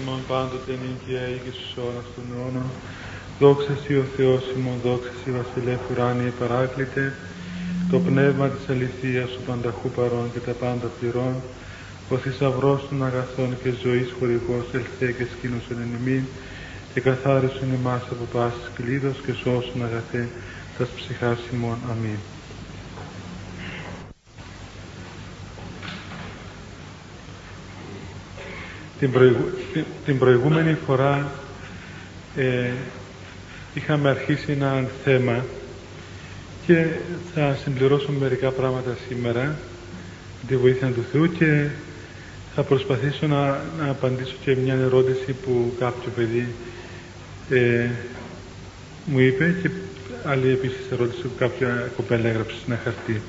ημών πάντοτε νύχια ή και στους ώρας των αιώνων. Δόξα Σοι ο Θεός ημών, δόξα Σοι βασιλεύ ουράνιε παράκλητε, το πνεύμα της αληθείας ο πανταχού παρών και τα πάντα πληρών, ο θησαυρός των αγαθών και ζωής χορηγός ελθέ και σκήνωσον εν ημίν, και καθάρισον εμάς από πάσης κλείδος και σώσον αγαθέ τας ψυχάς ημών. Αμήν. Την, προηγούμενη φορά ε, είχαμε αρχίσει ένα θέμα και θα συμπληρώσω μερικά πράγματα σήμερα τη βοήθεια του Θεού και θα προσπαθήσω να, να απαντήσω και μια ερώτηση που κάποιο παιδί ε, μου είπε και άλλη επίσης ερώτηση που κάποια κοπέλα έγραψε σε ένα χαρτί.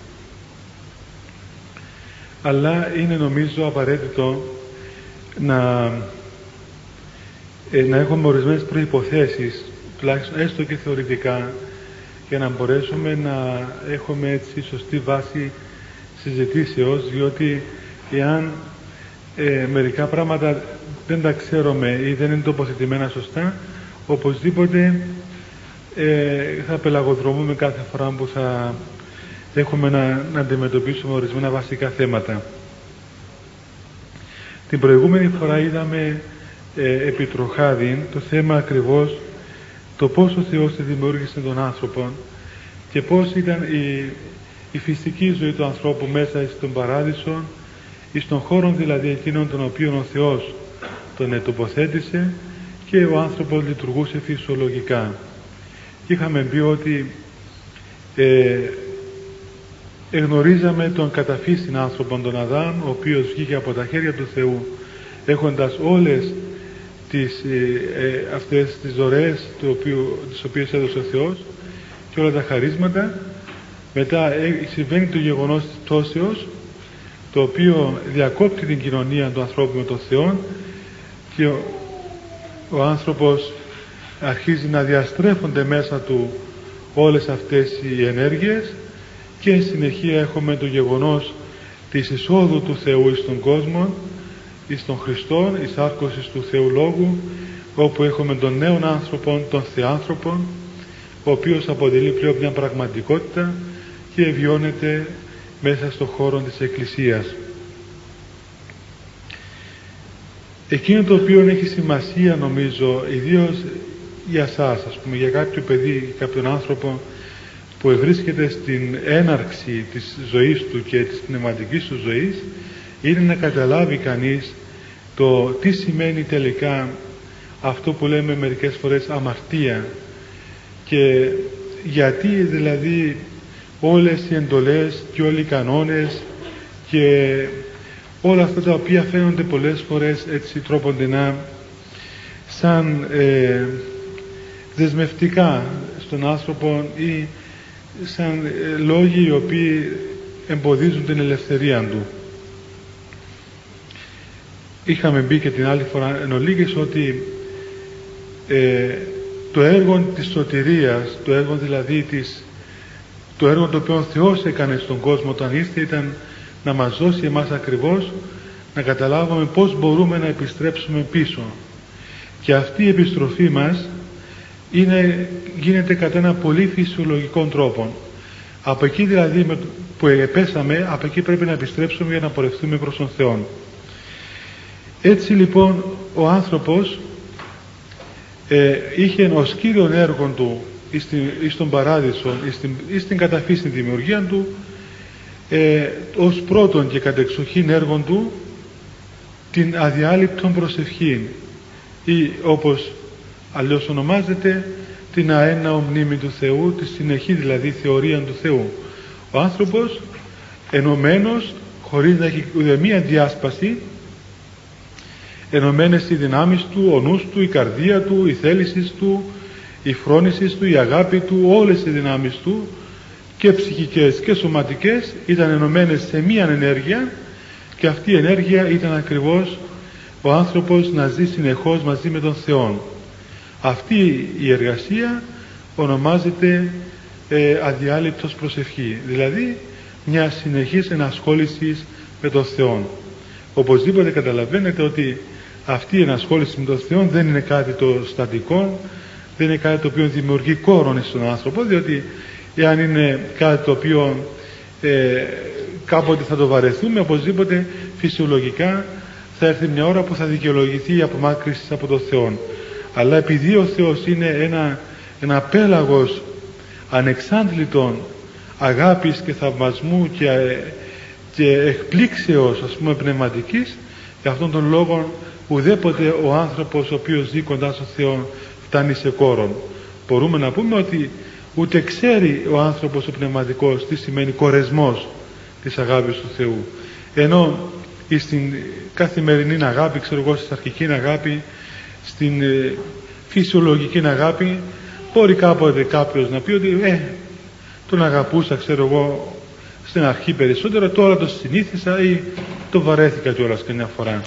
Αλλά είναι νομίζω απαραίτητο να, ε, να έχουμε ορισμένες προϋποθέσεις, τουλάχιστον έστω και θεωρητικά, για να μπορέσουμε να έχουμε έτσι σωστή βάση συζητήσεως, διότι εάν ε, μερικά πράγματα δεν τα ξέρουμε ή δεν είναι τοποθετημένα σωστά, οπωσδήποτε ε, θα πελαγοδρομούμε κάθε φορά που θα έχουμε να, να αντιμετωπίσουμε ορισμένα βασικά θέματα. Την προηγούμενη φορά είδαμε ε, επί το θέμα ακριβώς το πώς ο Θεός δημιούργησε τον άνθρωπο και πώς ήταν η, η φυσική ζωή του ανθρώπου μέσα στον παράδεισο ή στον χώρο δηλαδή εκείνον τον οποίο ο Θεός τον ετοποθέτησε και ο άνθρωπος λειτουργούσε φυσιολογικά. Και είχαμε πει ότι ε, εγνωρίζαμε τον καταφύσιν άνθρωπο τον Αδάμ ο οποίος βγήκε από τα χέρια του Θεού έχοντας όλες τις, ε, ε, αυτές τις δωρεές του οποίου, τις οποίες έδωσε ο Θεός και όλα τα χαρίσματα. Μετά ε, συμβαίνει το γεγονός της πτώσεως το οποίο διακόπτει την κοινωνία του ανθρώπου με τον Θεό και ο, ο άνθρωπος αρχίζει να διαστρέφονται μέσα του όλες αυτές οι ενέργειες και συνεχεία έχουμε το γεγονός της εισόδου του Θεού στον κόσμο εις τον Χριστό, εις άρκωσης του Θεού Λόγου όπου έχουμε τον νέο άνθρωπο, τον Θεάνθρωπο ο οποίος αποτελεί πλέον μια πραγματικότητα και βιώνεται μέσα στον χώρο της Εκκλησίας. Εκείνο το οποίο έχει σημασία νομίζω ιδίως για σας ας πούμε για κάποιο παιδί, κάποιον άνθρωπο που βρίσκεται στην έναρξη της ζωής του και της πνευματικής του ζωής είναι να καταλάβει κανείς το τι σημαίνει τελικά αυτό που λέμε μερικές φορές αμαρτία και γιατί δηλαδή όλες οι εντολές και όλοι οι κανόνες και όλα αυτά τα οποία φαίνονται πολλές φορές έτσι τρόποντινά σαν ε, δεσμευτικά στον άνθρωπο ή σαν ε, λόγοι οι οποίοι εμποδίζουν την ελευθερία του. Είχαμε μπει και την άλλη φορά εν ολίγης ότι ε, το έργο της σωτηρίας, το έργο δηλαδή της, το έργο το οποίο ο Θεός έκανε στον κόσμο όταν ήρθε ήταν να μας δώσει εμάς ακριβώς να καταλάβουμε πώς μπορούμε να επιστρέψουμε πίσω. Και αυτή η επιστροφή μας είναι, γίνεται κατά ένα πολύ φυσιολογικό τρόπο. Από εκεί δηλαδή που επέσαμε, από εκεί πρέπει να επιστρέψουμε για να πορευτούμε προς τον Θεό. Έτσι λοιπόν ο άνθρωπος ε, είχε ως κύριο έργο του εις, τον παράδεισο, εις την, εις την καταφύση δημιουργία του ε, ως πρώτον και κατεξοχήν έργο του την αδιάλειπτον προσευχή ή όπως αλλιώς ονομάζεται την αένα μνήμη του Θεού, τη συνεχή δηλαδή θεωρία του Θεού. Ο άνθρωπος ενωμένος χωρίς να έχει ούτε μία διάσπαση ενωμένες οι δυνάμεις του, ο νους του, η καρδία του, η θέλησης του, η φρόνησης του, η αγάπη του, όλες οι δυνάμεις του και ψυχικές και σωματικές ήταν ενωμένες σε μία ενέργεια και αυτή η ενέργεια ήταν ακριβώς ο άνθρωπος να ζει συνεχώς μαζί με τον Θεό. Αυτή η εργασία ονομάζεται ε, αδιάλειπτος προσευχή, δηλαδή μια συνεχής ενασχόληση με τον Θεό. Οπωσδήποτε καταλαβαίνετε ότι αυτή η ενασχόληση με τον Θεό δεν είναι κάτι το στατικό, δεν είναι κάτι το οποίο δημιουργεί κόρον στον άνθρωπο, διότι εάν είναι κάτι το οποίο ε, κάποτε θα το βαρεθούμε, οπωσδήποτε φυσιολογικά θα έρθει μια ώρα που θα δικαιολογηθεί η απομάκρυση από τον Θεό. Αλλά επειδή ο Θεός είναι ένα, ένα πέλαγος ανεξάντλητων αγάπης και θαυμασμού και, και εκπλήξεως ας πούμε πνευματικής για αυτόν τον λόγο ουδέποτε ο άνθρωπος ο οποίος ζει κοντά στον Θεό φτάνει σε κόρον. Μπορούμε να πούμε ότι ούτε ξέρει ο άνθρωπος ο πνευματικός τι σημαίνει κορεσμός της αγάπης του Θεού. Ενώ στην καθημερινή αγάπη, ξέρω εγώ, στην αρχική αγάπη, στην ε, φυσιολογική αγάπη, μπορεί κάποτε κάποιος να πει ότι ε, τον αγαπούσα, ξέρω εγώ, στην αρχή περισσότερο, τώρα το συνήθισα ή το βαρέθηκα κιόλας καμιά φορά.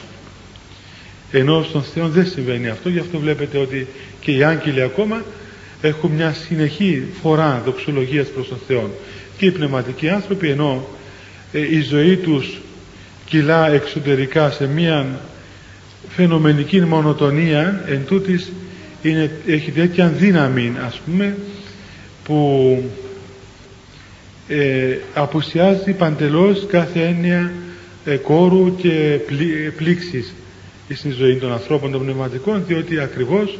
Ενώ στον Θεό δεν συμβαίνει αυτό, γι' αυτό βλέπετε ότι και οι άγγελοι ακόμα έχουν μια συνεχή φορά δοξολογίας προς τον Θεό. Και οι πνευματικοί άνθρωποι ενώ ε, η ζωή τους κυλά εξωτερικά σε μια φαινομενική μονοτονία εν τούτης είναι, έχει τέτοια δύναμη ας πούμε που ε, απουσιάζει παντελώς κάθε έννοια ε, κόρου και πλή, πλήξης στην ζωή των ανθρώπων των πνευματικών διότι ακριβώς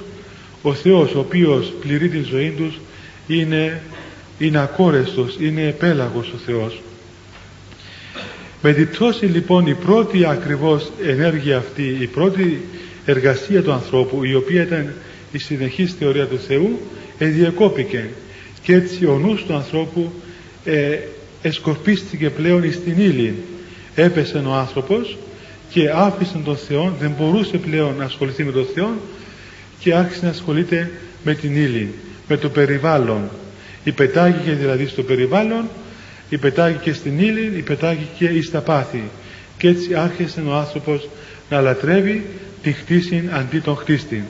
ο Θεός ο οποίος πληρεί τη ζωή τους είναι, είναι ακόρεστος, είναι επέλαγος ο Θεός. Με την πτώση λοιπόν η πρώτη ακριβώς ενέργεια αυτή, η πρώτη εργασία του ανθρώπου η οποία ήταν η συνεχής θεωρία του Θεού εδιεκόπηκε και έτσι ο νους του ανθρώπου ε, εσκορπίστηκε πλέον στην ύλη. Έπεσε ο άνθρωπος και άφησε τον Θεό, δεν μπορούσε πλέον να ασχοληθεί με τον Θεό και άρχισε να ασχολείται με την ύλη, με το περιβάλλον. Υπετάγηκε δηλαδή στο περιβάλλον, υπετάγηκε στην ύλη, υπετάγηκε εις τα πάθη. Και έτσι άρχισε ο άνθρωπος να λατρεύει τη χτίση αντί τον χρήστη.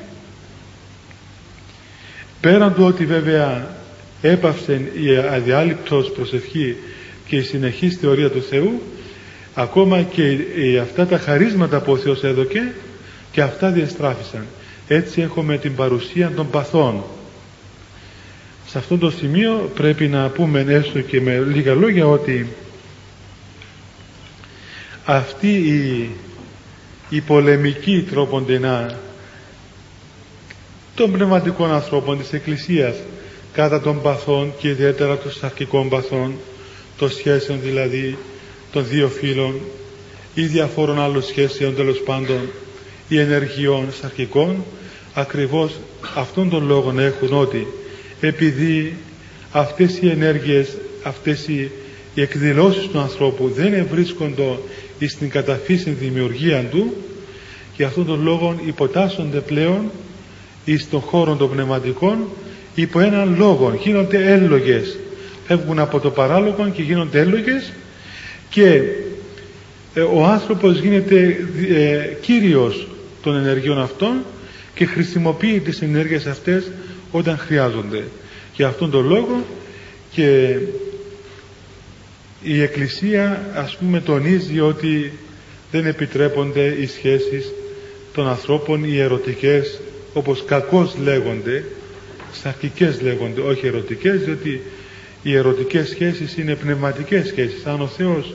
Πέραν του ότι βέβαια έπαυσε η αδιάλειπτος προσευχή και η συνεχής θεωρία του Θεού ακόμα και αυτά τα χαρίσματα που ο Θεός έδωκε και αυτά διαστράφησαν έτσι έχουμε την παρουσία των παθών σε αυτό το σημείο πρέπει να πούμε έστω και με λίγα λόγια ότι αυτή η, η πολεμική τρόποντινά των πνευματικών ανθρώπων της Εκκλησίας κατά των παθών και ιδιαίτερα των σαρκικών παθών των σχέσεων δηλαδή των δύο φίλων ή διαφόρων άλλων σχέσεων τέλος πάντων ή ενεργειών σαρκικών ακριβώς αυτόν τον λόγο έχουν ότι επειδή αυτές οι ενέργειες αυτές οι, οι εκδηλώσεις του ανθρώπου δεν ευρίσκονται στην καταφύση δημιουργία του και αυτόν τον λόγο υποτάσσονται πλέον εις των χώρων των πνευματικών υπό έναν λόγο. Γίνονται έλογες. Φεύγουν από το παράλογο και γίνονται έλογες και ε, ο άνθρωπος γίνεται ε, κύριος των ενεργειών αυτών και χρησιμοποιεί τις ενέργειες αυτές όταν χρειάζονται. Για αυτόν τον λόγο και η Εκκλησία ας πούμε τονίζει ότι δεν επιτρέπονται οι σχέσεις των ανθρώπων οι ερωτικές όπως κακώς λέγονται σαρκικές λέγονται όχι ερωτικές διότι οι ερωτικές σχέσεις είναι πνευματικές σχέσεις αν ο Θεός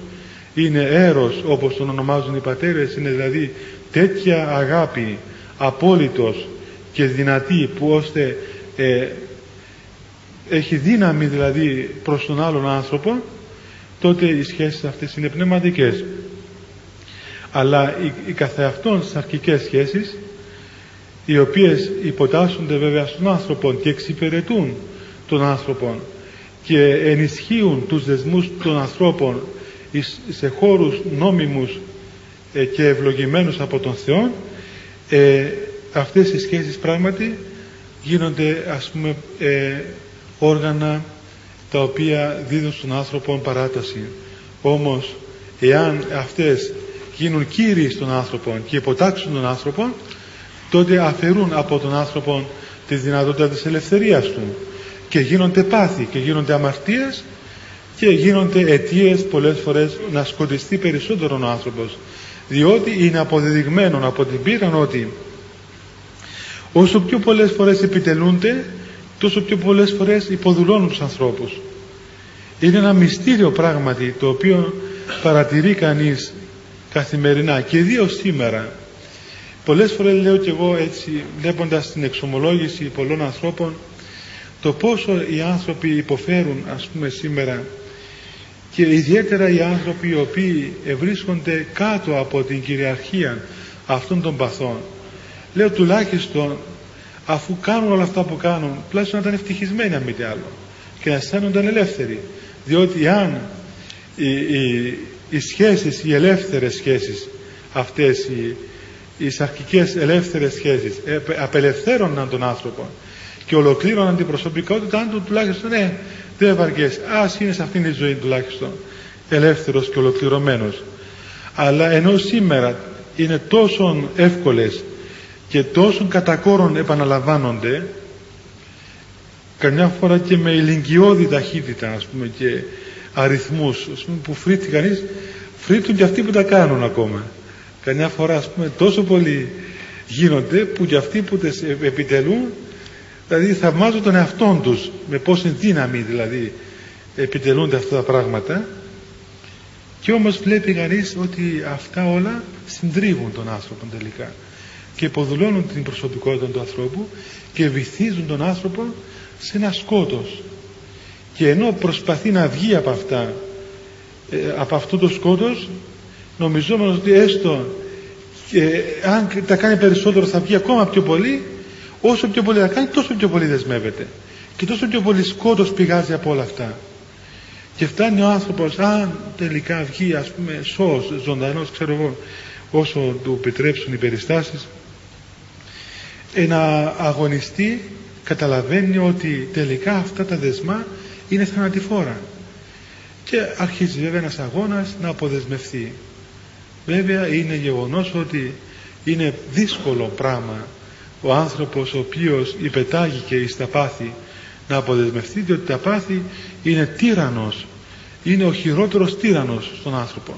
είναι έρος όπως τον ονομάζουν οι πατέρες είναι δηλαδή τέτοια αγάπη απόλυτος και δυνατή που ώστε ε, έχει δύναμη δηλαδή προς τον άλλον άνθρωπο τότε οι σχέσεις αυτές είναι πνευματικές. Αλλά οι, οι καθεαυτόν σαρκικές σχέσεις οι οποίες υποτάσσονται βέβαια στον άνθρωπο και εξυπηρετούν τον άνθρωπο και ενισχύουν τους δεσμούς των ανθρώπων σε χώρους νόμιμους ε, και ευλογημένους από τον Θεό ε, αυτές οι σχέσεις πράγματι γίνονται ας πούμε ε, όργανα τα οποία δίδουν στον άνθρωπο παράταση. Όμως εάν αυτές γίνουν κύριοι στον άνθρωπο και υποτάξουν τον άνθρωπο τότε αφαιρούν από τον άνθρωπο τη δυνατότητα της ελευθερίας του. Και γίνονται πάθη και γίνονται αμαρτίες και γίνονται αιτίες πολλές φορές να σκοτιστεί περισσότερο ο άνθρωπος. Διότι είναι αποδεδειγμένο από την πείρα ότι όσο πιο πολλές φορές επιτελούνται τόσο πιο πολλές φορές υποδουλώνουν τους ανθρώπους. Είναι ένα μυστήριο πράγματι το οποίο παρατηρεί κανείς καθημερινά και ιδίως σήμερα. Πολλές φορές λέω και εγώ έτσι βλέποντας την εξομολόγηση πολλών ανθρώπων το πόσο οι άνθρωποι υποφέρουν ας πούμε σήμερα και ιδιαίτερα οι άνθρωποι οι οποίοι βρίσκονται κάτω από την κυριαρχία αυτών των παθών λέω τουλάχιστον αφού κάνουν όλα αυτά που κάνουν τουλάχιστον να ήταν ευτυχισμένοι αν μη τι άλλο και να αισθάνονταν ελεύθεροι. Διότι αν οι, οι, οι σχέσεις, οι ελεύθερες σχέσεις αυτές οι, οι σαρκικές ελεύθερες σχέσεις απελευθέρωναν τον άνθρωπο και ολοκλήρωναν την προσωπικότητα αν του τουλάχιστον ναι, δεν βαριές ας είναι σε αυτήν τη ζωή τουλάχιστον ελεύθερος και ολοκληρωμένος. Αλλά ενώ σήμερα είναι τόσο εύκολες και τόσο κατακόρων επαναλαμβάνονται καμιά φορά και με ηλικιώδη ταχύτητα ας πούμε και αριθμούς ας πούμε, που φρύτει κανείς φρύτουν και αυτοί που τα κάνουν ακόμα. Καμιά φορά ας πούμε τόσο πολύ γίνονται που και αυτοί που τις επιτελούν δηλαδή θαυμάζουν τον εαυτό τους με πόση δύναμη δηλαδή επιτελούνται αυτά τα πράγματα. Και όμως βλέπει κανείς ότι αυτά όλα συντρίβουν τον άνθρωπο τελικά και υποδουλώνουν την προσωπικότητα του ανθρώπου και βυθίζουν τον άνθρωπο σε ένα σκότος. Και ενώ προσπαθεί να βγει από αυτά ε, από αυτό το σκότος νομιζόμενος ότι έστω και αν τα κάνει περισσότερο θα βγει ακόμα πιο πολύ όσο πιο πολύ θα κάνει τόσο πιο πολύ δεσμεύεται. Και τόσο πιο πολύ σκότος πηγάζει από όλα αυτά. Και φτάνει ο άνθρωπος αν τελικά βγει ας πούμε σώος, ζωντανός ξέρω εγώ όσο του επιτρέψουν οι περιστάσεις ένα αγωνιστή καταλαβαίνει ότι τελικά αυτά τα δεσμά είναι θανατηφόρα. Και αρχίζει βέβαια ένας αγώνας να αποδεσμευθεί βέβαια είναι γεγονός ότι είναι δύσκολο πράγμα ο άνθρωπος ο οποίος υπετάγηκε εις τα πάθη να αποδεσμευτεί διότι τα πάθη είναι τύρανος είναι ο χειρότερος τύρανος στον άνθρωπο.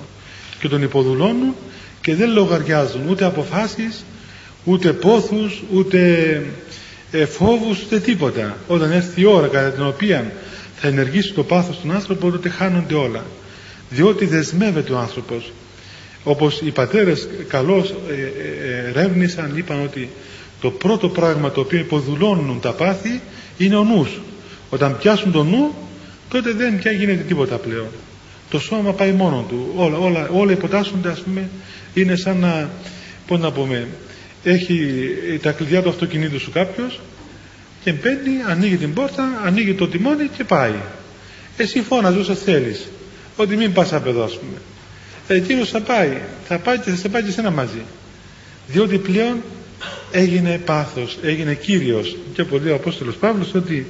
Και τον υποδουλώνουν και δεν λογαριάζουν ούτε αποφάσεις ούτε πόθους ούτε ε, φόβους ούτε τίποτα. Όταν έρθει η ώρα κατά την οποία θα ενεργήσει το πάθος στον άνθρωπο τότε χάνονται όλα. Διότι δεσμεύεται ο άνθρωπος. Όπως οι πατέρες καλώς ε, ε, ρεύνησαν είπαν ότι το πρώτο πράγμα το οποίο υποδουλώνουν τα πάθη είναι ο νους. Όταν πιάσουν το νου τότε δεν πια γίνεται τίποτα πλέον. Το σώμα πάει μόνο του. Όλα, όλα, όλα υποτάσσονται ας πούμε είναι σαν να πώς να πούμε έχει τα κλειδιά του αυτοκινήτου σου κάποιος και μπαίνει, ανοίγει την πόρτα, ανοίγει το τιμόνι και πάει. Εσύ φώναζε όσο θέλεις, ότι μην πας απ' εδώ ας πούμε. Εκείνος θα πάει, θα πάει και θα σε πάει και σένα μαζί. Διότι πλέον έγινε πάθος, έγινε Κύριος. Και πολύ ο Απόστολος Παύλος ότι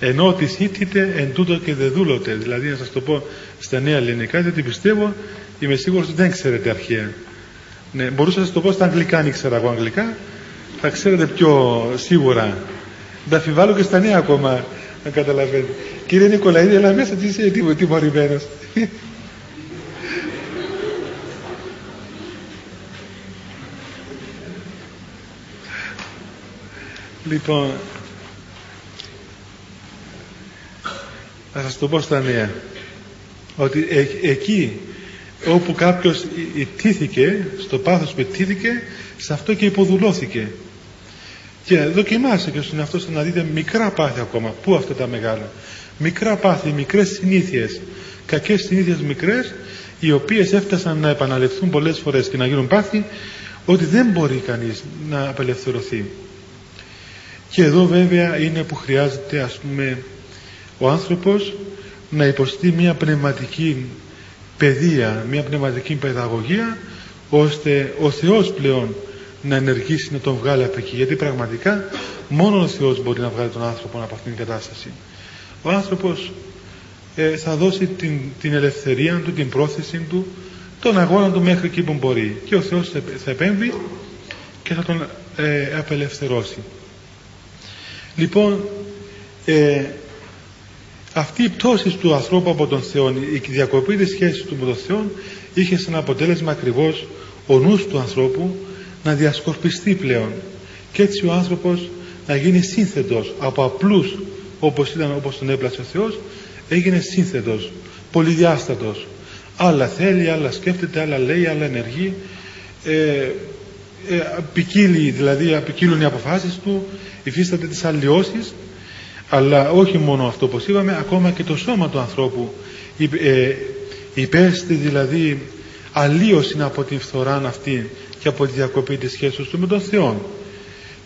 ενώ ότι σύντητε εν τούτο και δεν δούλωτε. Δηλαδή να σας το πω στα νέα ελληνικά, γιατί πιστεύω, είμαι σίγουρος ότι δεν ξέρετε αρχαία. Ναι, μπορούσα να σας το πω στα αγγλικά, αν ήξερα εγώ αγγλικά, θα ξέρετε πιο σίγουρα. Τα αφιβάλλω και στα νέα ακόμα, να καταλαβαίνετε. Κύριε Νικολαίδη, αλλά μέσα τι είσαι τιμωρημένος. λοιπόν, θα σας το πω στα νέα. Ότι ε, εκεί όπου κάποιος ιτήθηκε στο πάθος που ιτήθηκε σε αυτό και υποδουλώθηκε. Και δοκιμάστε και στον εαυτό να δείτε μικρά πάθη ακόμα. Πού αυτά τα μεγάλα; Μικρά πάθη, μικρές συνήθειες. Κακές συνήθειες μικρές οι οποίες έφτασαν να επαναληφθούν πολλές φορές και να γίνουν πάθη ότι δεν μπορεί κανείς να απελευθερωθεί. Και εδώ βέβαια είναι που χρειάζεται ας πούμε ο άνθρωπος να υποστεί μια πνευματική παιδεία, μια πνευματική παιδαγωγία ώστε ο Θεός πλέον να ενεργήσει να τον βγάλει από εκεί. Γιατί πραγματικά μόνος ο Θεός μπορεί να βγάλει τον άνθρωπο από αυτήν την κατάσταση. Ο άνθρωπος ε, θα δώσει την, την ελευθερία του, την πρόθεση του τον αγώνα του μέχρι εκεί που μπορεί. Και ο Θεός θα, επέμβει και θα τον ε, απελευθερώσει. Λοιπόν ε, αυτή η πτώση του ανθρώπου από τον Θεό, η διακοπή της σχέσης του με τον Θεό είχε σαν αποτέλεσμα ακριβώς ο νους του ανθρώπου να διασκορπιστεί πλέον και έτσι ο άνθρωπος να γίνει σύνθετος από απλούς όπως ήταν όπως τον έπλασε ο Θεός έγινε σύνθετος, πολυδιάστατος. Άλλα θέλει, άλλα σκέφτεται, άλλα λέει, άλλα ενεργεί. Ε, ε, ποικίλει, δηλαδή ποικίλουν οι αποφάσεις του υφίσταται τις αλλοιώσεις αλλά όχι μόνο αυτό όπως είπαμε ακόμα και το σώμα του ανθρώπου ε, υπέστη δηλαδή αλλίωση από την φθορά αυτή και από τη διακοπή της σχέσης του με τον Θεό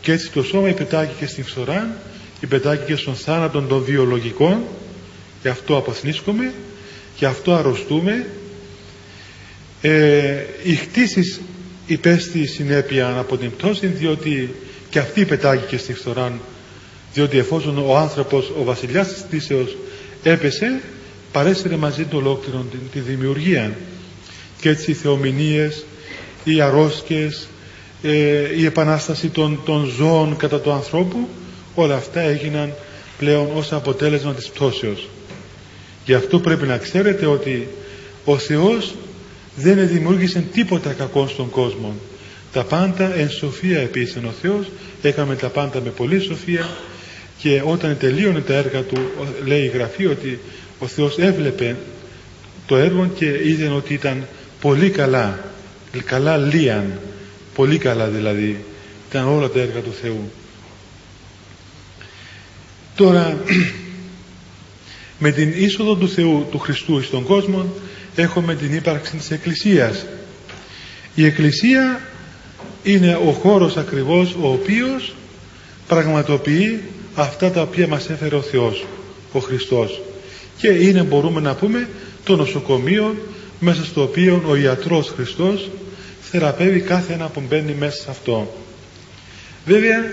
και έτσι το σώμα υπετάγει και στην φθορά υπετάγει και στον θάνατο των βιολογικών και αυτό αποθνίσκουμε και αυτό αρρωστούμε. Ε, οι χτίσεις υπέστη συνέπεια από την πτώση διότι και αυτή πετάγει και στη φθορά διότι εφόσον ο άνθρωπος ο βασιλιάς της πτήσεως έπεσε παρέσυρε μαζί του ολόκληρο τη, δημιουργία. Και έτσι οι θεομηνίες οι αρρώσκες ε, η επανάσταση των, των ζώων κατά του ανθρώπου όλα αυτά έγιναν πλέον ως αποτέλεσμα της πτώσεως. Γι' αυτό πρέπει να ξέρετε ότι ο Θεός δεν δημιούργησε τίποτα κακό στον κόσμο. Τα πάντα εν σοφία επίσης ο Θεός. Έκαμε τα πάντα με πολλή σοφία και όταν τελείωνε τα έργα του λέει η Γραφή ότι ο Θεός έβλεπε το έργο και είδε ότι ήταν πολύ καλά καλά λίαν. Πολύ καλά δηλαδή ήταν όλα τα έργα του Θεού. Τώρα με την είσοδο του Θεού του Χριστού στον κόσμο έχουμε την ύπαρξη της Εκκλησίας. Η Εκκλησία είναι ο χώρος ακριβώς ο οποίος πραγματοποιεί αυτά τα οποία μας έφερε ο Θεός ο Χριστός. Και είναι μπορούμε να πούμε το νοσοκομείο μέσα στο οποίο ο ιατρός Χριστός θεραπεύει κάθε ένα που μπαίνει μέσα σε αυτό. Βέβαια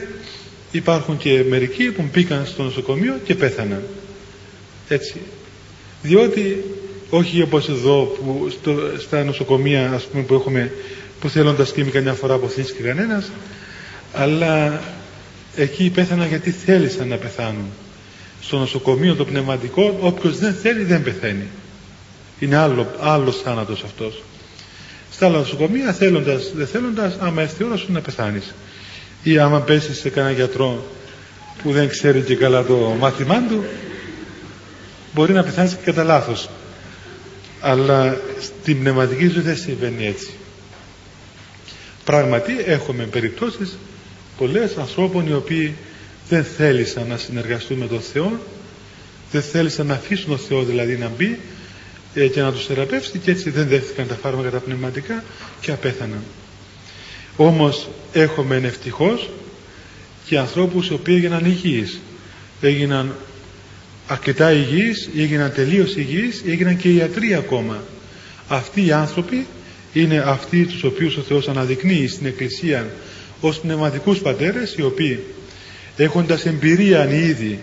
υπάρχουν και μερικοί που μπήκαν στο νοσοκομείο και πέθαναν. Έτσι. Διότι όχι όπως εδώ που στο, στα νοσοκομεία ας πούμε που έχουμε που θέλοντας τίμη καμιά φορά αποθήσει κανένας αλλά εκεί πέθαναν γιατί θέλησαν να πεθάνουν. Στο νοσοκομείο το πνευματικό όποιος δεν θέλει δεν πεθαίνει. Είναι άλλο, άλλος θάνατος αυτός. Στα άλλα νοσοκομεία θέλοντας δεν θέλοντας άμα έρθει η ώρα σου να πεθάνεις. Ή άμα πέσεις σε κανένα γιατρό που δεν ξέρει και καλά το μάθημά του μπορεί να πεθάνεις και κατά λάθος. αλλά στην πνευματική ζωή δεν συμβαίνει έτσι. Πράγματι έχουμε περιπτώσεις πολλές ανθρώπων οι οποίοι δεν θέλησαν να συνεργαστούν με τον Θεό δεν θέλησαν να αφήσουν τον Θεό δηλαδή να μπει ε, και να τους θεραπεύσει και έτσι δεν δέχτηκαν τα φάρμακα τα πνευματικά και απέθαναν. Όμως έχουμε ευτυχώς και ανθρώπους οι οποίοι έγιναν υγιείς. Έγιναν αρκετά υγιείς έγιναν τελείως υγιείς έγιναν και ιατροί ακόμα. Αυτοί οι άνθρωποι είναι αυτοί τους οποίους ο Θεός αναδεικνύει στην Εκκλησία ως πνευματικούς πατέρες οι οποίοι έχοντας εμπειρία ήδη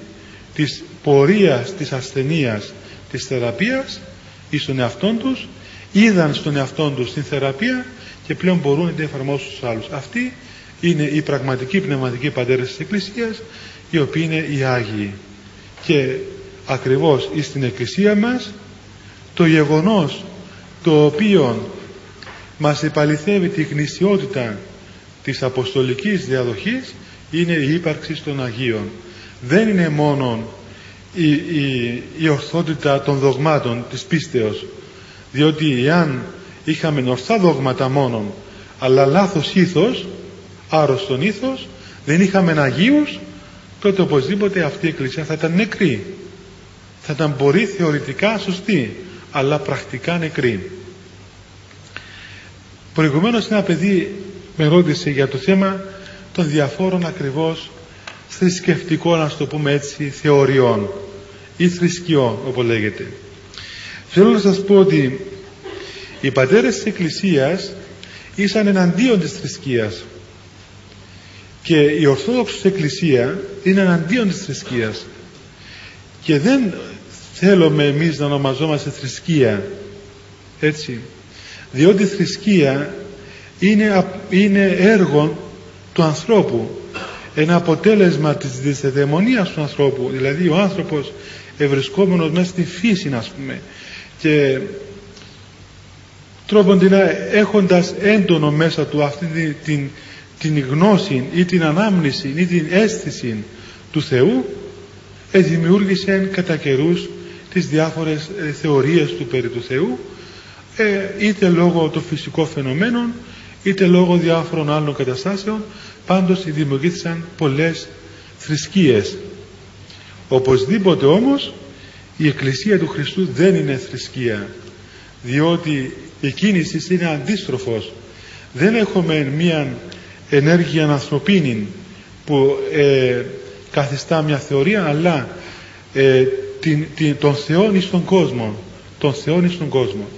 της πορείας της ασθενείας της θεραπείας ή στον εαυτό τους είδαν στον εαυτό τους την θεραπεία και πλέον μπορούν να την εφαρμόσουν στους άλλους. Αυτοί είναι οι πραγματικοί πνευματικοί πατέρες της Εκκλησίας οι οποίοι είναι οι Άγιοι. Και ακριβώς στην Εκκλησία μας το γεγονός το οποίο μας επαληθεύει τη γνησιότητα της αποστολικής διαδοχής είναι η ύπαρξη των Αγίων. Δεν είναι μόνο η, η, η ορθότητα των δογμάτων της πίστεως διότι εάν είχαμε ορθά δόγματα μόνο αλλά λάθος ήθος άρρωστον ήθος δεν είχαμε Αγίους τότε οπωσδήποτε αυτή η Εκκλησία θα ήταν νεκρή. Θα ήταν μπορεί θεωρητικά σωστή αλλά πρακτικά νεκρή. Προηγουμένως ένα παιδί με ρώτησε για το θέμα των διαφόρων ακριβώς θρησκευτικών να το πούμε έτσι θεωριών ή θρησκειών όπως λέγεται. Θέλω να σας πω ότι οι πατέρες της Εκκλησίας ήσαν εναντίον της θρησκείας και η Ορθόδοξη Εκκλησία είναι εναντίον της θρησκείας. Και δεν θέλουμε εμείς να ονομαζόμαστε θρησκεία έτσι διότι η θρησκεία είναι, είναι έργο του ανθρώπου ένα αποτέλεσμα της δυσδαιμονίας του ανθρώπου. Δηλαδή ο άνθρωπος ευρισκόμενος μέσα στη φύση ας πούμε και τρόπον έχοντας έντονο μέσα του αυτή την, την, την γνώση ή την ανάμνηση ή την αίσθηση του Θεού ε, δημιούργησε κατά καιρούς τις διάφορες ε, θεωρίες του περί του Θεού ε, είτε λόγω των φυσικών φαινομένων είτε λόγω διάφορων άλλων καταστάσεων πάντως δημιουργήθησαν πολλές θρησκείες. Οπωσδήποτε όμως η Εκκλησία του Χριστού δεν είναι θρησκεία διότι η κίνηση είναι αντίστροφος. Δεν έχουμε μία ενέργεια ανθρωπίνη που ε, καθιστά μια θεωρία αλλά ε, την, την, τον Θεό εις τον κόσμο τον Θεό εις τον κόσμο.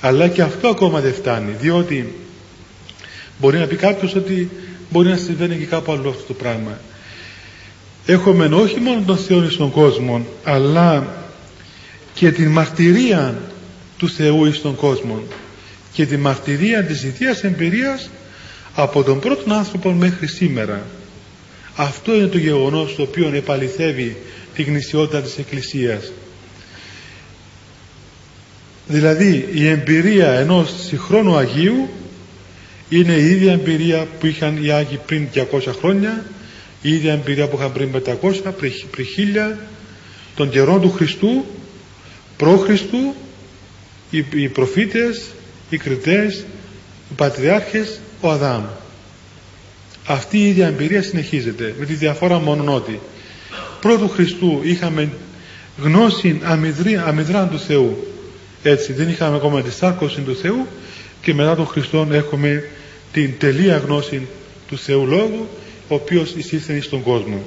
Αλλά και αυτό ακόμα δεν φτάνει διότι μπορεί να πει κάποιος ότι μπορεί να συμβαίνει και κάπου άλλο αυτό το πράγμα. Έχουμε όχι μόνο τον Θεό εις τον κόσμο αλλά και την μαρτυρία του Θεού εις τον κόσμο. Και τη μαρτυρία της ιδίας εμπειρίας από τον πρώτο άνθρωπο μέχρι σήμερα. Αυτό είναι το γεγονός το οποίο επαληθεύει τη γνησιότητα της Εκκλησίας. Δηλαδή η εμπειρία ενός συγχρόνου Αγίου είναι η ίδια εμπειρία που είχαν οι Άγιοι πριν 200 χρόνια η ίδια εμπειρία που είχαν πριν 500 πριν 1000 των καιρών του Χριστού προ Χριστού οι, οι προφήτες οι κριτές οι πατριάρχες ο Αδάμ. Αυτή η ίδια εμπειρία συνεχίζεται με τη διαφορά μόνο ότι πρώτου Χριστού είχαμε γνώση αμυδρά του Θεού. Έτσι δεν είχαμε ακόμα τη σάρκωση του Θεού και μετά τον Χριστό έχουμε την τελεία γνώση του Θεού Λόγου ο οποίος εισήλθε στον κόσμο.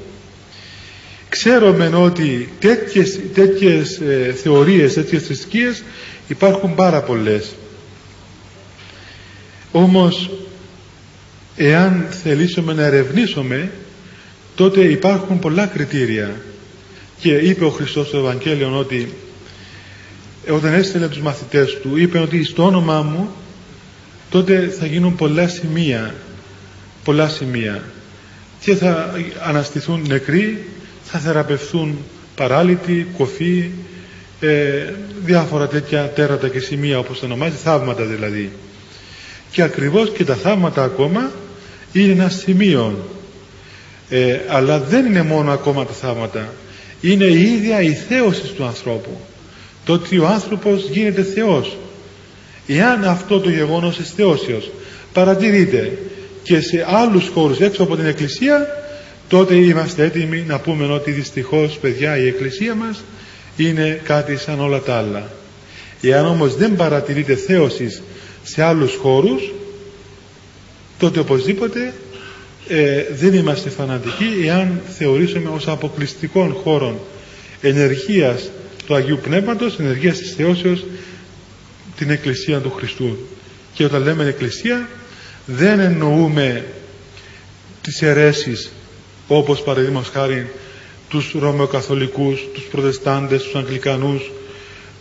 Ξέρουμε ότι τέτοιες, τέτοιες ε, θεωρίες, τέτοιες θρησκείες υπάρχουν πάρα πολλές. Όμως εάν θελήσουμε να ερευνήσουμε τότε υπάρχουν πολλά κριτήρια. Και είπε ο Χριστός στο Ευαγγέλιο ότι όταν έστειλε τους μαθητές του είπε ότι στο όνομά μου τότε θα γίνουν πολλά σημεία πολλά σημεία. Και θα αναστηθούν νεκροί θα θεραπευθούν παράλυτοι, κοφοί ε, διάφορα τέτοια τέρατα και σημεία όπως το ονομάζει θαύματα δηλαδή. Και ακριβώς και τα θαύματα ακόμα είναι ένα σημείο. Ε, αλλά δεν είναι μόνο ακόμα τα θαύματα. Είναι η ίδια η θέωση του ανθρώπου. Το ότι ο άνθρωπος γίνεται Θεός εάν αυτό το γεγονός της θεώσεως παρατηρείται και σε άλλους χώρους έξω από την Εκκλησία τότε είμαστε έτοιμοι να πούμε ότι δυστυχώς παιδιά η Εκκλησία μας είναι κάτι σαν όλα τα άλλα. Εάν όμως δεν παρατηρείται θέωση σε άλλους χώρους τότε οπωσδήποτε ε, δεν είμαστε φανατικοί εάν θεωρήσουμε ως αποκλειστικών χώρων ενεργείας του Αγίου Πνεύματος, ενεργείας της Θεώσεως την Εκκλησία του Χριστού. Και όταν λέμε Εκκλησία δεν εννοούμε τις αιρέσεις όπως παραδείγματος χάρη τους Ρωμαιοκαθολικούς, τους Προτεστάντες, τους Αγγλικανούς,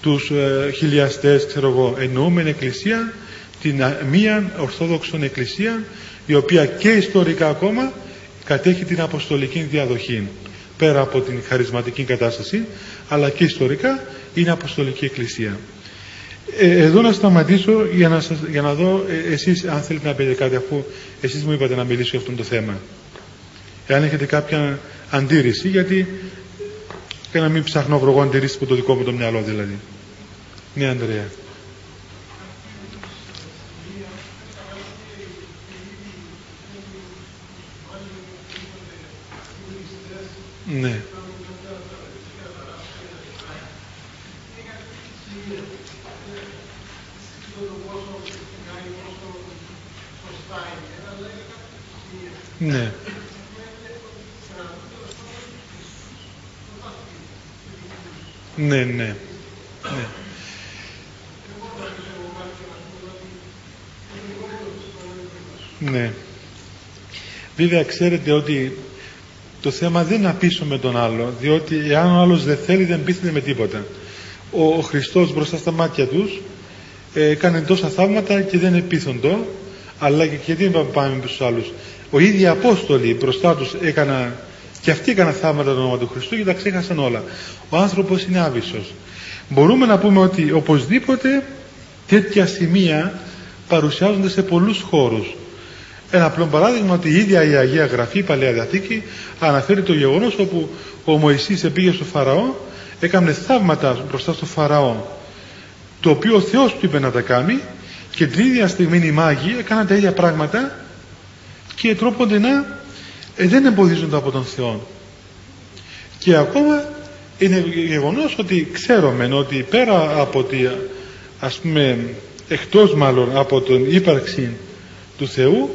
τους ε, χιλιαστές, ξέρω εγώ. Εννοούμε Εκκλησία την μία Ορθόδοξον Εκκλησία η οποία και ιστορικά ακόμα κατέχει την αποστολική διαδοχή. Πέρα από την χαρισματική κατάσταση αλλά και ιστορικά είναι αποστολική εκκλησία ε, εδώ να σταματήσω για να, σας, για να δω ε, εσείς αν θέλετε να πείτε κάτι αφού εσείς μου είπατε να μιλήσω για αυτό το θέμα. Εάν έχετε κάποια αντίρρηση γιατί και να μην ψάχνω βρω αντίρρηση από το δικό μου το μυαλό δηλαδή. Ναι Ανδρέα. Ναι. Ναι. Ναι, ναι. Ναι. Ναι. Βέβαια ξέρετε ότι το θέμα δεν είναι να πείσουμε τον άλλο, διότι εάν ο άλλος δεν θέλει δεν πείθεται με τίποτα. Ο, ο Χριστός μπροστά στα μάτια τους ε, έκανε τόσα θαύματα και δεν επίθοντο, αλλά και γιατί δεν πάμε με τους άλλους. Ο ίδιοι Απόστολοι μπροστά τους έκανα και αυτοί έκαναν θαύματα το όνομα του Χριστού και τα ξέχασαν όλα. Ο άνθρωπος είναι άβυσος. Μπορούμε να πούμε ότι οπωσδήποτε τέτοια σημεία παρουσιάζονται σε πολλούς χώρους ένα απλό παράδειγμα ότι η ίδια η Αγία Γραφή, η Παλαιά Διαθήκη αναφέρει το γεγονός όπου ο Μωυσής πήγε στο Φαραώ έκανε θαύματα μπροστά στο Φαραώ το οποίο ο Θεός του είπε να τα κάνει και την ίδια στιγμή οι μάγοι έκαναν τα ίδια πράγματα και τρόπονται να ε, δεν εμποδίζονται από τον Θεό. Και ακόμα είναι γεγονός ότι ξέρουμε ότι πέρα από τη ας πούμε εκτός μάλλον από τον ύπαρξη του Θεού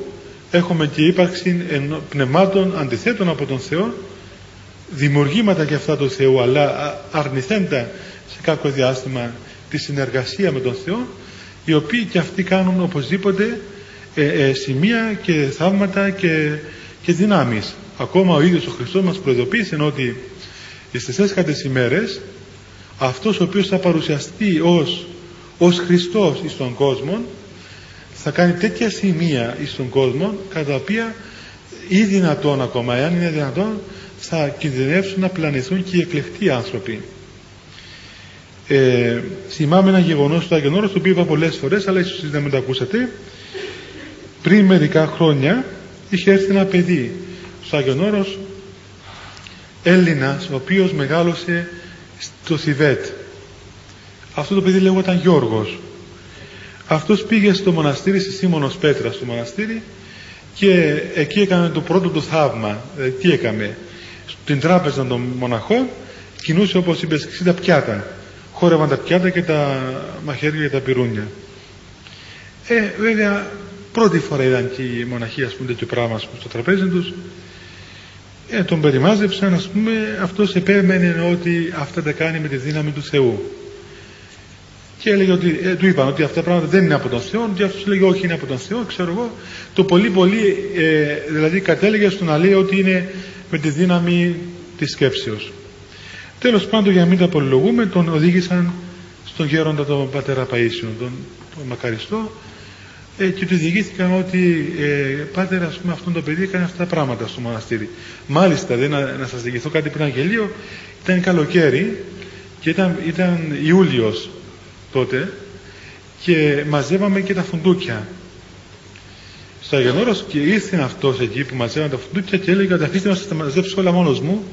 έχουμε και ύπαρξη πνευμάτων αντιθέτων από τον Θεό δημιουργήματα και αυτά του Θεού αλλά αρνηθέντα σε κάποιο διάστημα τη συνεργασία με τον Θεό οι οποίοι και αυτοί κάνουν οπωσδήποτε ε, ε, σημεία και θαύματα και, και δυνάμεις. Ακόμα ο ίδιος ο Χριστός μας προειδοποίησε ότι στις έσχατες ημέρες αυτός ο οποίος θα παρουσιαστεί ως, ως Χριστός στον κόσμο θα κάνει τέτοια σημεία στον κόσμο κατά τα οποία ή δυνατόν ακόμα εάν είναι δυνατόν θα κινδυνεύσουν να πλανηθούν και οι εκλεκτοί άνθρωποι. Ε, θυμάμαι ένα γεγονός στο Άγιον Όρος το οποίο είπα πολλές φορές αλλά ίσως δεν με το ακούσατε πριν μερικά χρόνια είχε έρθει ένα παιδί στο Άγιον Όρος Έλληνας ο οποίος μεγάλωσε στο Θιβέτ. Αυτό το παιδί λέγονταν Γιώργος. Αυτός πήγε στο μοναστήρι στη Σίμωνος Πέτρας στο μοναστήρι και εκεί έκανε το πρώτο του θαύμα. Ε, τι έκαμε; Στην τράπεζα των μοναχών κινούσε όπως είπες 60 πιάτα. Χόρευαν τα πιάτα και τα μαχαίρια και τα πυρούνια. Ε, βέβαια πρώτη φορά είδαν και οι μοναχοί ας πούμε τέτοιο πράγμα πούμε, στο τραπέζι τους. Ε, τον περιμάζεψαν ας πούμε αυτός επέμενε ότι αυτά τα κάνει με τη δύναμη του Θεού. Και έλεγε ότι, ε, του είπαν ότι αυτά τα πράγματα δεν είναι από τον Θεό και αυτός έλεγε όχι είναι από τον Θεό ξέρω εγώ. Το πολύ πολύ ε, δηλαδή κατέληγε στο να λέει ότι είναι με τη δύναμη της σκέψεως. Τέλος πάντων για να μην τα απολογούμε τον οδήγησαν στον γέροντα τον πατέρα Παΐσιο τον, τον μακαριστό ε, και τους διηγήθηκαν ότι ε, πάτερ ας πούμε αυτό το παιδί έκανε αυτά τα πράγματα στο μοναστήρι μάλιστα δεν, να, να σας διηγηθώ κάτι πριν αγγελίο ήταν καλοκαίρι και ήταν, ήταν Ιούλιος τότε και μαζεύαμε και τα φουντούκια στο Αγιονόρος και ήρθε αυτός εκεί που μαζεύαμε τα φουντούκια και έλεγε ότι αφήστε να σας τα μαζέψω όλα μόνος μου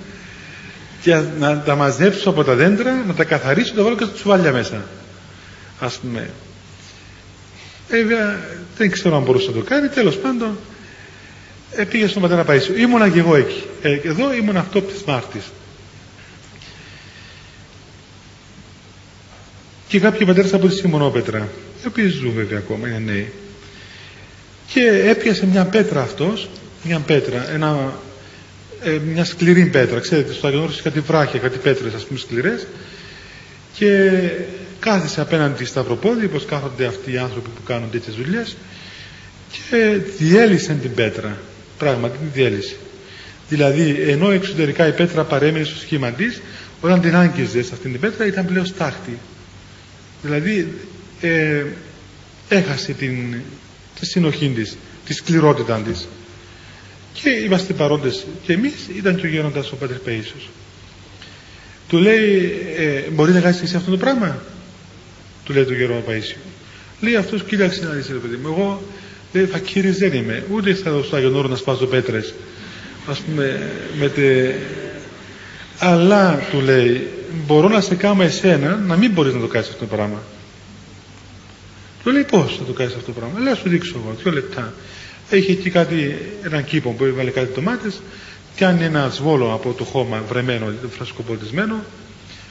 και να τα μαζέψω από τα δέντρα, να τα καθαρίσω, να τα βάλω και στα τσουβάλια μέσα. Ας πούμε. Βέβαια δεν ξέρω αν μπορούσε να το κάνει, τέλος πάντων ε, πήγε στον πατέρα Παΐσιο. Ήμουνα και εγώ εκεί. Ε, εδώ ήμουν αυτό της Μάρτης. και κάποιοι πατέρες από τη Σιμονόπετρα οι οποίοι ζουν βέβαια ακόμα είναι νέοι και έπιασε μια πέτρα αυτός μια πέτρα ένα, ε, μια σκληρή πέτρα ξέρετε στο Άγιον Όρος κάτι βράχια κάτι πέτρες ας πούμε σκληρές και κάθισε απέναντι στα σταυροπόδι όπως κάθονται αυτοί οι άνθρωποι που κάνουν τέτοιες δουλειές και διέλυσε την πέτρα. Πράγματι την διέλυσε. Δηλαδή ενώ εξωτερικά η πέτρα παρέμεινε στο σχήμα της όταν την άγγιζε σε αυτήν την πέτρα ήταν πλέον στάχτη. Δηλαδή ε, έχασε την, τη συνοχή της τη σκληρότητα της. Και είμαστε παρόντες και εμείς ήταν και ο γέροντας ο Πατέρ Παΐσιος του λέει ε, μπορεί να κάνεις εσύ αυτό το πράγμα; Του λέει το γερό Παΐσιο λέει αυτός κοίταξε να δεις ρε παιδί μου εγώ λέει φακύρης δεν είμαι. Ούτε θα δω στο Άγιον Όρο να σπάζω πέτρες ας πούμε με τε... αλλά του λέει μπορώ να σε κάνω εσένα να μην μπορείς να το κάνεις αυτό το πράγμα του λέει πώς θα το κάνεις αυτό το πράγμα; Λέει σου δείξω εγώ δύο λεπτά έχει εκεί κάτι έναν κήπο που έβαλε κάτι τομάτες κάνει ένα σβόλο από το χώμα βρεμένο φρασκοποτισμένο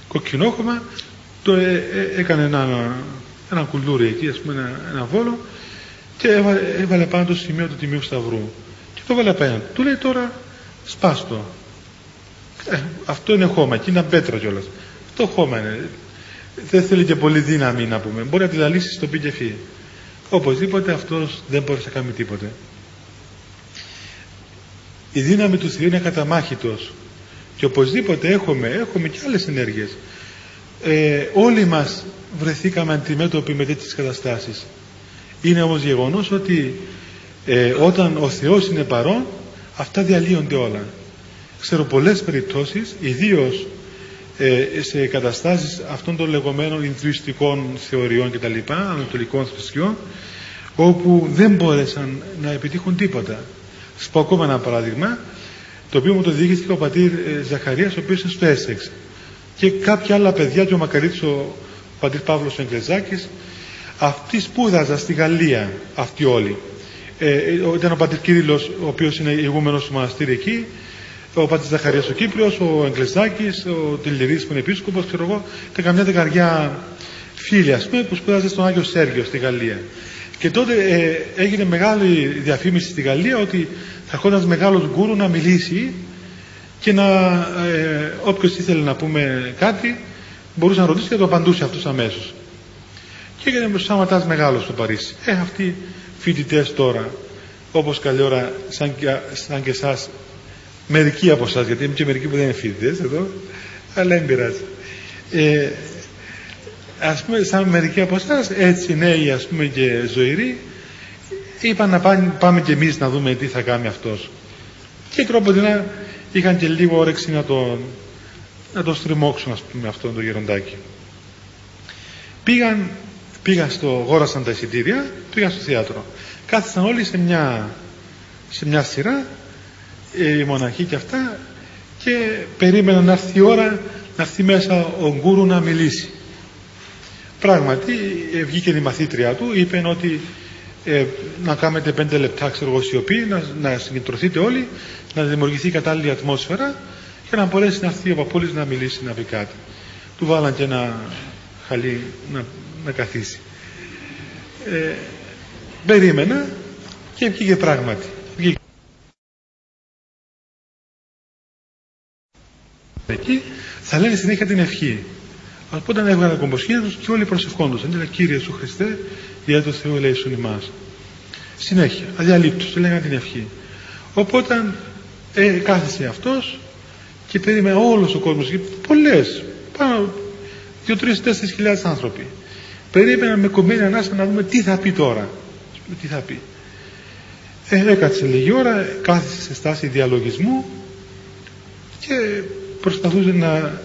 κοκκινόχωμα το ε, ε, έκανε ένα, ένα κουλούρι εκεί ας πούμε ένα, ένα βόλο και έβαλε, έβαλε πάνω το σημείο του Τιμίου Σταυρού και το έβαλε απέναντι του λέει τώρα σπάστο ε, αυτό είναι χώμα και είναι πέτρα κιόλας. Αυτό χώμα είναι. Δεν θέλει και πολύ δύναμη να πούμε. Μπορεί να τη λαλήσει στο πει και φύγει. Οπωσδήποτε αυτός δεν μπορεί να κάνει τίποτε. Η δύναμη του Θεού είναι καταμάχητος και οπωσδήποτε έχουμε, έχουμε και άλλες ενέργειες. Ε, όλοι μας βρεθήκαμε αντιμέτωποι με τέτοιες καταστάσεις. Είναι όμως γεγονός ότι ε, όταν ο Θεός είναι παρόν αυτά διαλύονται όλα ξέρω πολλές περιπτώσεις ιδίως ε, σε καταστάσεις αυτών των λεγόμενων ινδουιστικών θεωριών κτλ, ανατολικών θρησκειών, όπου δεν μπόρεσαν να επιτύχουν τίποτα. Σας πω ακόμα ένα παράδειγμα, το οποίο μου το διηγήθηκε ο πατήρ ε, Ζαχαρίας, ο οποίος είναι στο Έσεξ. Και κάποια άλλα παιδιά, και ο Μακαρίτης, ο πατήρ Παύλος Εγκλεζάκης, αυτοί σπούδαζαν στη Γαλλία, αυτοί όλοι. Ε, ε ήταν ο πατήρ Κύριλλος, ο οποίος είναι ηγούμενος του μοναστήρι εκεί, ο πατήρ Ζαχαρίας ο Κύπριος, ο Εγκλεζάκης, ο Τηλιρής που είναι επίσκοπος, ξέρω εγώ, και καμιά δεκαριά φίλοι, ας πούμε, που σπούδαζαν στον Άγιο Σέργιο στη Γαλλία. Και τότε ε, έγινε μεγάλη διαφήμιση στη Γαλλία ότι θα έρχονταν μεγάλος γκούρου να μιλήσει και να ε, όποιος ήθελε να πούμε κάτι μπορούσε να ρωτήσει και το απαντούσε αυτός αμέσως. Και έγινε σαν μεγάλος στο Παρίσι. Ε, αυτοί φοιτητές τώρα, όπως καλή ώρα, σαν και, σαν και εσάς, μερικοί από εσάς, γιατί είμαι και μερικοί που δεν είναι φοιτητές εδώ, αλλά δεν πειράζει. Ε, ας πούμε σαν μερικοί από εσάς έτσι νέοι ας πούμε και ζωηροί είπαν να πάμε, πάμε και εμείς να δούμε τι θα κάνει αυτός και τρόποντινα είχαν και λίγο όρεξη να τον να το στριμώξουν ας πούμε αυτόν το γεροντάκι. Πήγαν πήγαν στο γόρασαν τα εισιτήρια πήγαν στο θέατρο. Κάθισαν όλοι σε μια σε μια σειρά ε, οι μοναχοί και αυτά και περίμεναν να έρθει η ώρα να έρθει μέσα ο γκούρου να μιλήσει. Πράγματι ε, βγήκε η μαθήτρια του, είπε ότι ε, να κάνετε πέντε λεπτά ξέρω σιωπή, να, να συγκεντρωθείτε όλοι, να δημιουργηθεί κατάλληλη ατμόσφαιρα και να μπορέσει να έρθει ο παππούλης να μιλήσει, να πει κάτι. Του βάλαν και ένα χαλί να, να καθίσει. Ε, περίμενα και βγήκε πράγματι. Βγήκε. Εκεί θα λένε συνέχεια την ευχή. Οπότε έβγαλαν κομποσχεία τους και όλοι προσευχόντουσαν. Λέγανε Κύριε σου Χριστέ, για το Θεό ελέησον ημάς. Συνέχεια, αδιαλείπτως, λέγανε την ευχή. Οπότε ε, κάθισε αυτός και περίμενε όλος ο κόσμος, πολλές, πάνω δύο, τρεις, τέσσερις χιλιάδες άνθρωποι. Περίμεναν με κομμένη ανάσα να δούμε τι θα πει τώρα. Τι θα πει. Ε, έκατσε λίγη ώρα, κάθισε σε στάση διαλογισμού και προσπαθούσε να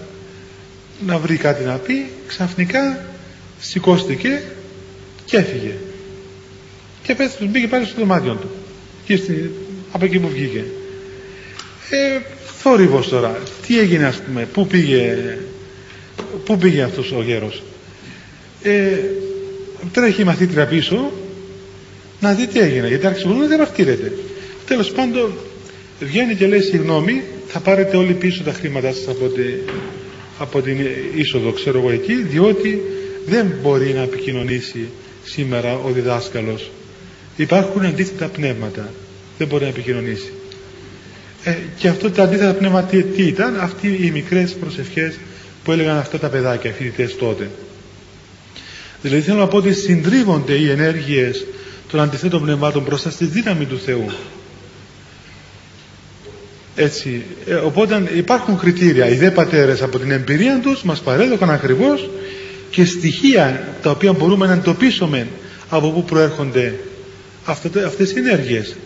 να βρει κάτι να πει ξαφνικά σηκώστηκε και έφυγε. Και πέστε, μπήκε πάλι στο δωμάτιο του. Και στη, από εκεί που βγήκε. Ε, θόρυβος τώρα. Τι έγινε ας πούμε πού πήγε πού πήγε αυτός ο γέρος. Ε, τρέχει η μαθήτρια πίσω. Να δει τι έγινε γιατί άρχισε να διαμαρτύρεται τέλος πάντων βγαίνει και λέει συγγνώμη θα πάρετε όλοι πίσω τα χρήματά σας από τη, από την είσοδο ξέρω εγώ εκεί διότι δεν μπορεί να επικοινωνήσει σήμερα ο διδάσκαλος. Υπάρχουν αντίθετα πνεύματα. Δεν μπορεί να επικοινωνήσει. Ε, και αυτό τα αντίθετα πνεύματα τι, ήταν; Αυτοί οι μικρές προσευχές που έλεγαν αυτά τα παιδάκια φοιτητές τότε. Δηλαδή θέλω να πω ότι συντρίβονται οι ενέργειες των αντιθέτων πνευμάτων μπροστά στη δύναμη του Θεού έτσι, ε, οπότε υπάρχουν κριτήρια. Οι δε πατέρες από την εμπειρία τους μας παρέδωκαν ακριβώς και στοιχεία τα οποία μπορούμε να εντοπίσουμε από πού προέρχονται αυτές οι ενέργειες.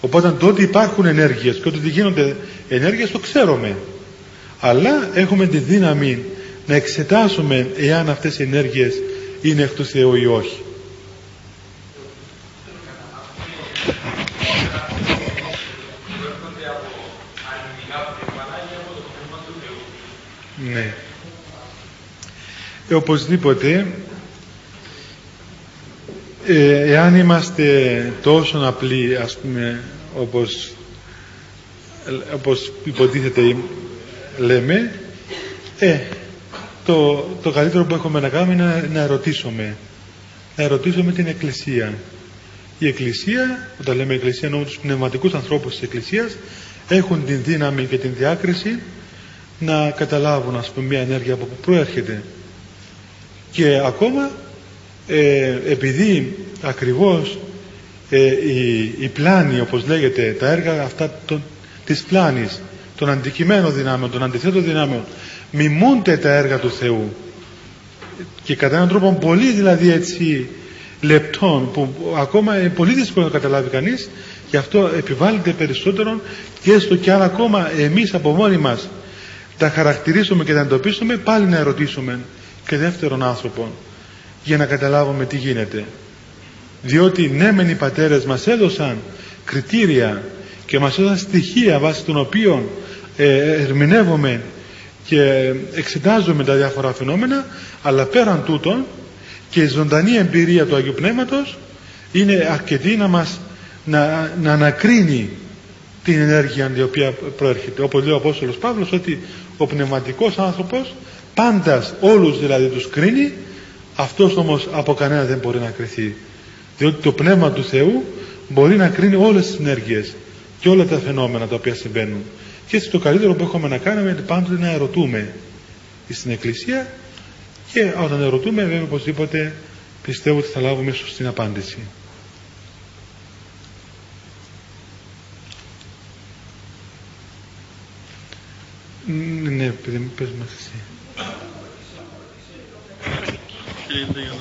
Οπότε τότε υπάρχουν ενέργειες και ότι γίνονται ενέργειες το ξέρουμε. Αλλά έχουμε τη δύναμη να εξετάσουμε εάν αυτές οι ενέργειες είναι εκ του Θεού ή όχι. Ναι. Ε, οπωσδήποτε ε, εάν είμαστε τόσο απλοί ας πούμε όπως, όπως υποτίθεται λέμε ε, το, το καλύτερο που έχουμε να κάνουμε είναι να, ερωτήσουμε να ερωτήσουμε την Εκκλησία η Εκκλησία, όταν λέμε Εκκλησία εννοούμε τους πνευματικούς ανθρώπους της Εκκλησίας έχουν την δύναμη και την διάκριση να καταλάβουν ας πούμε μια ενέργεια από που προέρχεται και ακόμα ε, επειδή ακριβώς ε, η, η πλάνη όπως λέγεται τα έργα αυτά το, της πλάνης των αντικειμένων δυνάμεων, των αντιθέτων δυνάμεων μιμούνται τα έργα του Θεού. Και κατά έναν τρόπο πολύ δηλαδή έτσι λεπτών που ακόμα είναι πολύ δύσκολο να καταλάβει κανείς γι' αυτό επιβάλλεται περισσότερο και έστω και αν ακόμα εμείς από μόνοι μας τα χαρακτηρίσουμε και τα εντοπίσουμε πάλι να ερωτήσουμε και δεύτερον άνθρωπο για να καταλάβουμε τι γίνεται. Διότι ναι μεν οι πατέρες μας έδωσαν κριτήρια και μας έδωσαν στοιχεία βάσει των οποίων ε, ερμηνεύουμε και εξετάζουμε τα διάφορα φαινόμενα αλλά πέραν τούτων και η ζωντανή εμπειρία του Αγίου Πνεύματος είναι αρκετή να μας να, να ανακρίνει την ενέργεια η οποία προέρχεται. Όπως λέει ο Απόστολος Παύλος ότι ο πνευματικός άνθρωπος πάντας όλους δηλαδή τους κρίνει αυτός όμως από κανένα δεν μπορεί να κριθεί διότι το πνεύμα του Θεού μπορεί να κρίνει όλες τις ενέργειες και όλα τα φαινόμενα τα οποία συμβαίνουν. Και έτσι το καλύτερο που έχουμε να κάνουμε είναι πάντοτε να ερωτούμε στην Εκκλησία και όταν ερωτούμε βέβαια οπωσδήποτε πιστεύω ότι θα λάβουμε σωστή απάντηση. Ναι, παιδί πες μας εσύ.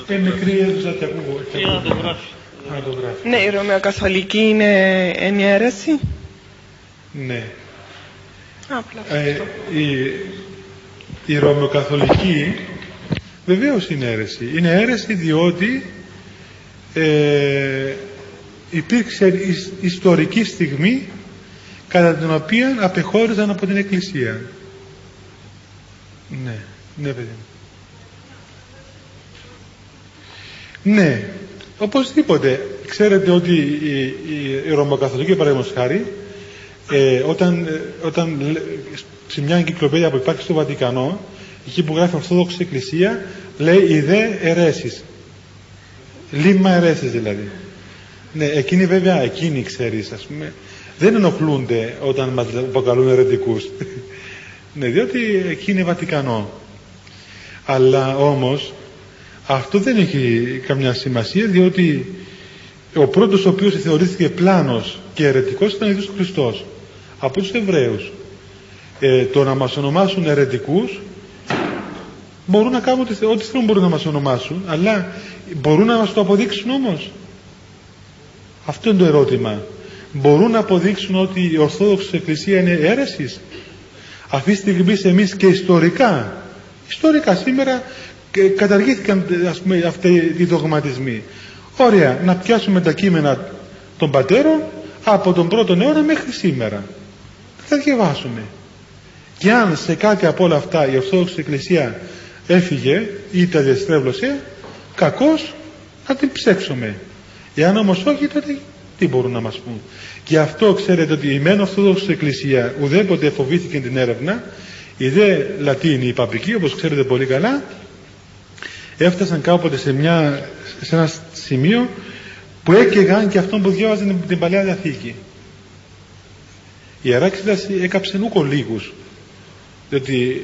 Ε, μικρή αίθουσα και ακούω. Να το γράφει. Ναι, η Ρωμαιοκαθολική είναι ενιαίρεση. Ναι. Ε, η, η Ρωμαιοκαθολική βεβαίως είναι αίρεση. Είναι αίρεση διότι ε, υπήρξε ιστορική στιγμή κατά την οποία απεχώριζαν από την Εκκλησία. Ναι, ναι παιδί Ναι, οπωσδήποτε. Ξέρετε ότι η, η, η Ρωμοκαθολική παραδείγματος χάρη ε, όταν, ε, όταν σε μια εγκυκλοπαίδεια που υπάρχει στο Βατικανό εκεί που γράφει Ορθόδοξη Εκκλησία λέει οι δε αιρέσεις λίμμα αιρέσεις δηλαδή. Ναι, εκείνοι βέβαια εκείνοι ξέρεις ας πούμε δεν ενοχλούνται όταν μας αποκαλούν ερετικούς ναι, διότι εκεί είναι Βατικανό. Αλλά όμως αυτό δεν έχει καμιά σημασία διότι ο πρώτος ο οποίος θεωρήθηκε πλάνος και ερετικός ήταν ο Ιησούς Χριστός από τους Εβραίους. Ε, το να μας ονομάσουν ερετικούς μπορούν να κάνουν ό,τι, ό,τι θέλουν μπορούν να μας ονομάσουν αλλά μπορούν να μας το αποδείξουν όμως. Αυτό είναι το ερώτημα. Μπορούν να αποδείξουν ότι η Ορθόδοξη Εκκλησία είναι αίρεσης; Αυτή τη στιγμή εμείς και ιστορικά ιστορικά σήμερα καταργήθηκαν ας πούμε αυτοί οι δογματισμοί. Ωραία να πιάσουμε τα κείμενα των πατέρων από τον πρώτο αιώνα μέχρι σήμερα. Θα διαβάσουμε. Και αν σε κάτι από όλα αυτά η Ορθόδοξη Εκκλησία έφυγε ή τα διαστρέβλωσε κακώς να την ψέξουμε. Εάν όμως όχι τότε τι μπορούν να μας πούν και αυτό ξέρετε ότι η μεν Ορθόδοξη Εκκλησία ουδέποτε φοβήθηκε την έρευνα. Η δε Λατίνη η Παπική όπως ξέρετε πολύ καλά έφτασαν κάποτε σε, μια, σε ένα σημείο που έκαιγαν και αυτόν που διάβαζαν την, Παλαιά Διαθήκη. Η Ιερά Εξέταση έκαψε νούκο λίγους διότι